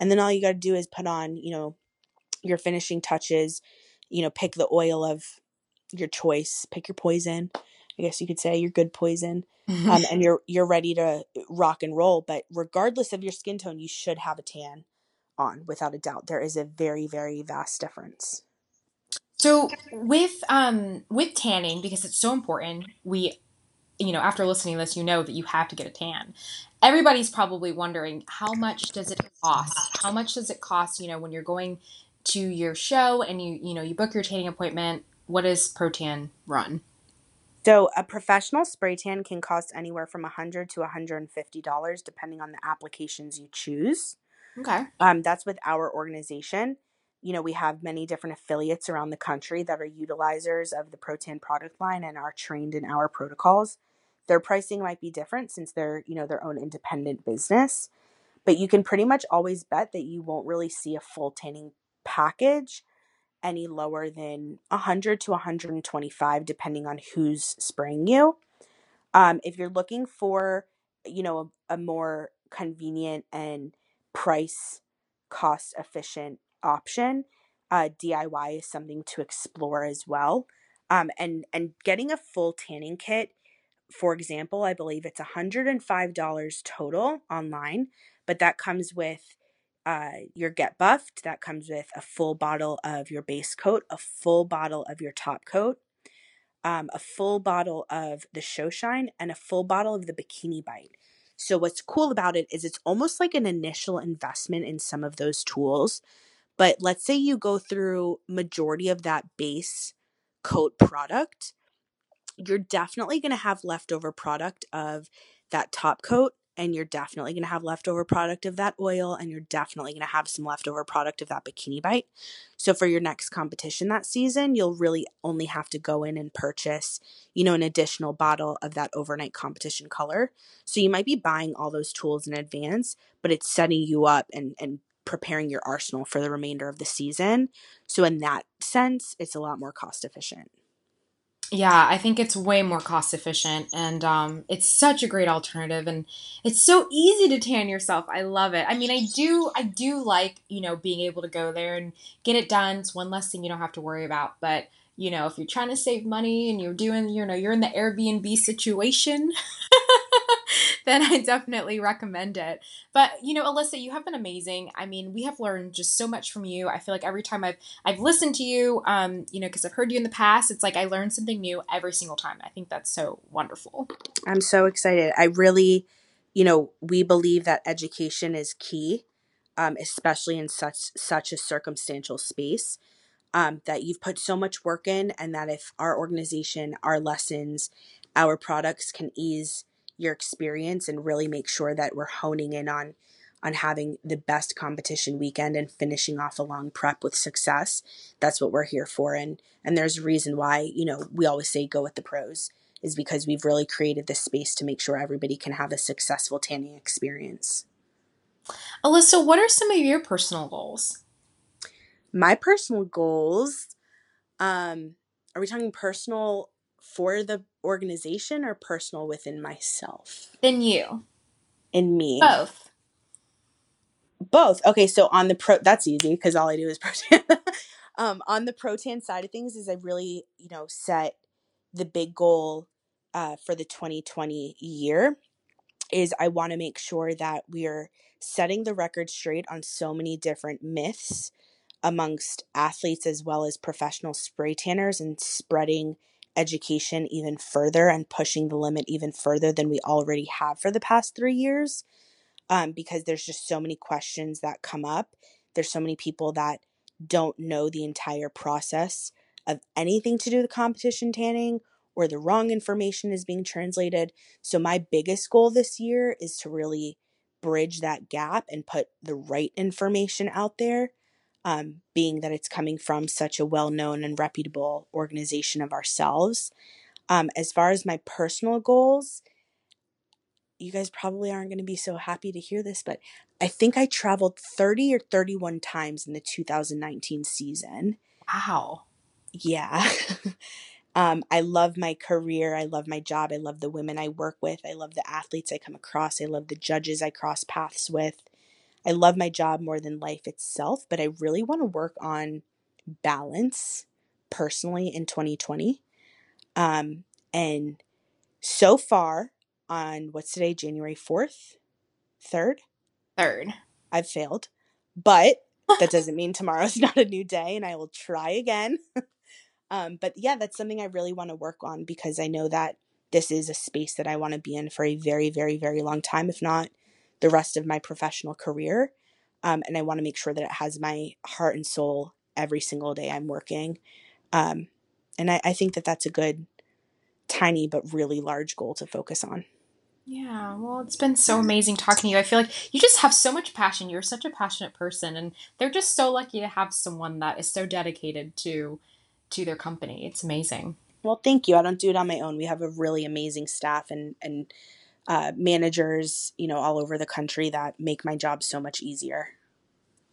And then all you got to do is put on, you know, your finishing touches, you know, pick the oil of your choice, pick your poison. I guess you could say your good poison mm-hmm. um, and you're you're ready to rock and roll. But regardless of your skin tone, you should have a tan on without a doubt. There is a very very vast difference.
So with um with tanning because it's so important, we you know after listening to this, you know that you have to get a tan. Everybody's probably wondering how much does it cost? How much does it cost? You know when you're going to your show and you you know you book your tanning appointment. What does Protan run?
So a professional spray tan can cost anywhere from 100 to $150 depending on the applications you choose.
Okay.
Um, that's with our organization. you know, we have many different affiliates around the country that are utilizers of the Protan product line and are trained in our protocols. Their pricing might be different since they're, you know, their own independent business, but you can pretty much always bet that you won't really see a full tanning package any lower than 100 to 125 depending on who's spraying you. Um, if you're looking for, you know, a, a more convenient and price cost efficient option, uh, DIY is something to explore as well. Um, and and getting a full tanning kit, for example, I believe it's $105 total online, but that comes with uh, your Get Buffed. That comes with a full bottle of your base coat, a full bottle of your top coat, um, a full bottle of the Show Shine, and a full bottle of the Bikini Bite. So what's cool about it is it's almost like an initial investment in some of those tools. But let's say you go through majority of that base coat product, you're definitely going to have leftover product of that top coat and you're definitely going to have leftover product of that oil and you're definitely going to have some leftover product of that bikini bite. So for your next competition that season, you'll really only have to go in and purchase, you know, an additional bottle of that overnight competition color. So you might be buying all those tools in advance, but it's setting you up and and preparing your arsenal for the remainder of the season. So in that sense, it's a lot more cost efficient.
Yeah, I think it's way more cost efficient and um, it's such a great alternative and it's so easy to tan yourself. I love it. I mean, I do I do like, you know, being able to go there and get it done. It's one less thing you don't have to worry about, but you know, if you're trying to save money and you're doing, you know, you're in the Airbnb situation, then I definitely recommend it. But you know, Elysa, you have been amazing. I mean, we have learned just so much from you. I feel like every time I've I've listened to you, um, you know, because I've heard you in the past, it's like I learn something new every single time. I think that's so wonderful.
I'm so excited. I really, you know, we believe that education is key, um, especially in such such a circumstantial space. Um, that you've put so much work in, and that if our organization, our lessons, our products can ease your experience and really make sure that we're honing in on on having the best competition weekend and finishing off a long prep with success. That's what we're here for and and there's a reason why, you know, we always say go with the pros is because we've really created this space to make sure everybody can have a successful tanning experience.
Elysa, what are some of your personal goals?
My personal goals um are we talking personal for the organization or personal within myself?
In you.
In me.
Both.
Both. Okay, so on the pro that's easy because all I do is protan. um, on the protan side of things is I really, you know, set the big goal uh, for the 2020 year is I want to make sure that we're setting the record straight on so many different myths amongst athletes as well as professional spray tanners and spreading education even further and pushing the limit even further than we already have for the past three years um, because there's just so many questions that come up. There's so many people that don't know the entire process of anything to do with competition tanning or the wrong information is being translated. So, my biggest goal this year is to really bridge that gap and put the right information out there um, being that it's coming from such a well known and reputable organization of ourselves. Um, as far as my personal goals, you guys probably aren't going to be so happy to hear this, but I think I traveled 30 or 31 times in the 2019 season.
Wow.
Yeah. um, I love my career. I love my job. I love the women I work with. I love the athletes I come across. I love the judges I cross paths with. I love my job more than life itself, but I really want to work on balance personally in 2020. Um, and so far, on what's today, January 4th, 3rd?
3rd.
I've failed, but that doesn't mean tomorrow's not a new day and I will try again. um, but yeah, that's something I really want to work on because I know that this is a space that I want to be in for a very, very, very long time, if not the rest of my professional career. Um, and I want to make sure that it has my heart and soul every single day I'm working. Um, and I, I think that that's a good, tiny, but really large goal to focus on.
Yeah, well, it's been so amazing talking to you. I feel like you just have so much passion. You're such a passionate person, and they're just so lucky to have someone that is so dedicated to to their company. It's amazing.
Well, thank you. I don't do it on my own. We have a really amazing staff and and uh, managers, you know, all over the country that make my job so much easier.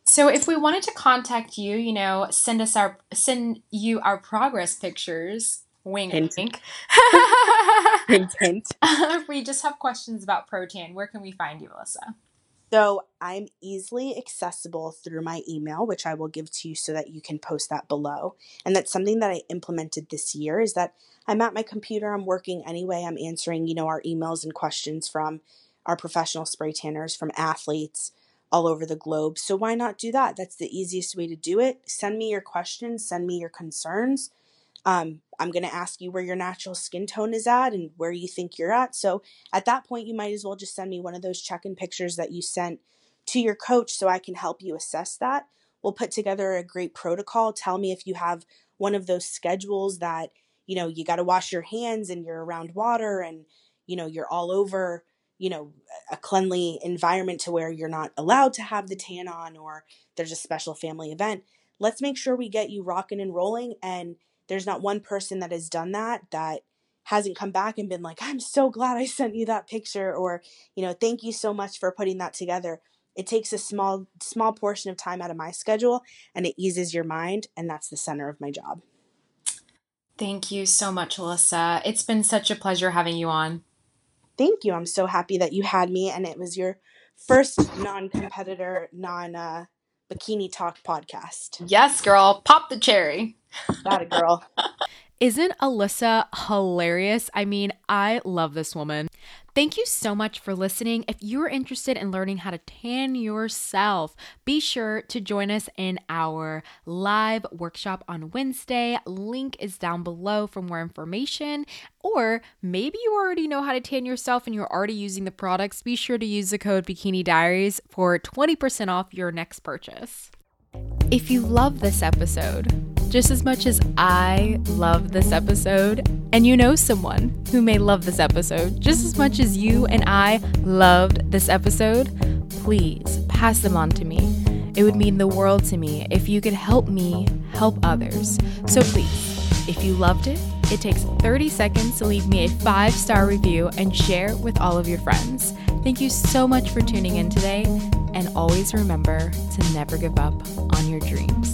So if we wanted to contact you, you know, send us our send you our progress pictures. Wink, hint. wink. hint, hint. if we just have questions about Protan, where can we find you, Elysa?
So I'm easily accessible through my email, which I will give to you so that you can post that below. And that's something that I implemented this year is that I'm at my computer, I'm working anyway, I'm answering, you know, our emails and questions from our professional spray tanners, from athletes all over the globe. So why not do that? That's the easiest way to do it. Send me your questions, send me your concerns. Um, I'm going to ask you where your natural skin tone is at and where you think you're at. So at that point, you might as well just send me one of those check in pictures that you sent to your coach so I can help you assess that. We'll put together a great protocol. Tell me if you have one of those schedules that, you know, you got to wash your hands and you're around water and, you know, you're all over, you know, a cleanly environment to where you're not allowed to have the tan on or there's a special family event. Let's make sure we get you rocking and rolling and there's not one person that has done that that hasn't come back and been like, I'm so glad I sent you that picture, or, you know, thank you so much for putting that together. It takes a small, small portion of time out of my schedule and it eases your mind, and that's the center of my job.
Thank you so much, Elysa. It's been such a pleasure having you on.
Thank you. I'm so happy that you had me, and it was your first non competitor, non uh, bikini talk podcast.
Yes, girl. Pop the cherry.
Got a girl.
Isn't Elysa hilarious? I mean, I love this woman. Thank you so much for listening. If you're interested in learning how to tan yourself, be sure to join us in our live workshop on Wednesday. Link is down below for more information. Or maybe you already know how to tan yourself and you're already using the products. Be sure to use the code Bikini Diaries for 20% off your next purchase. If you love this episode, just as much as I love this episode, and you know someone who may love this episode just as much as you and I loved this episode, please pass them on to me. It would mean the world to me if you could help me help others. So please, if you loved it, it takes 30 seconds to leave me a five star review and share with all of your friends. Thank you so much for tuning in today, and always remember to never give up on your dreams.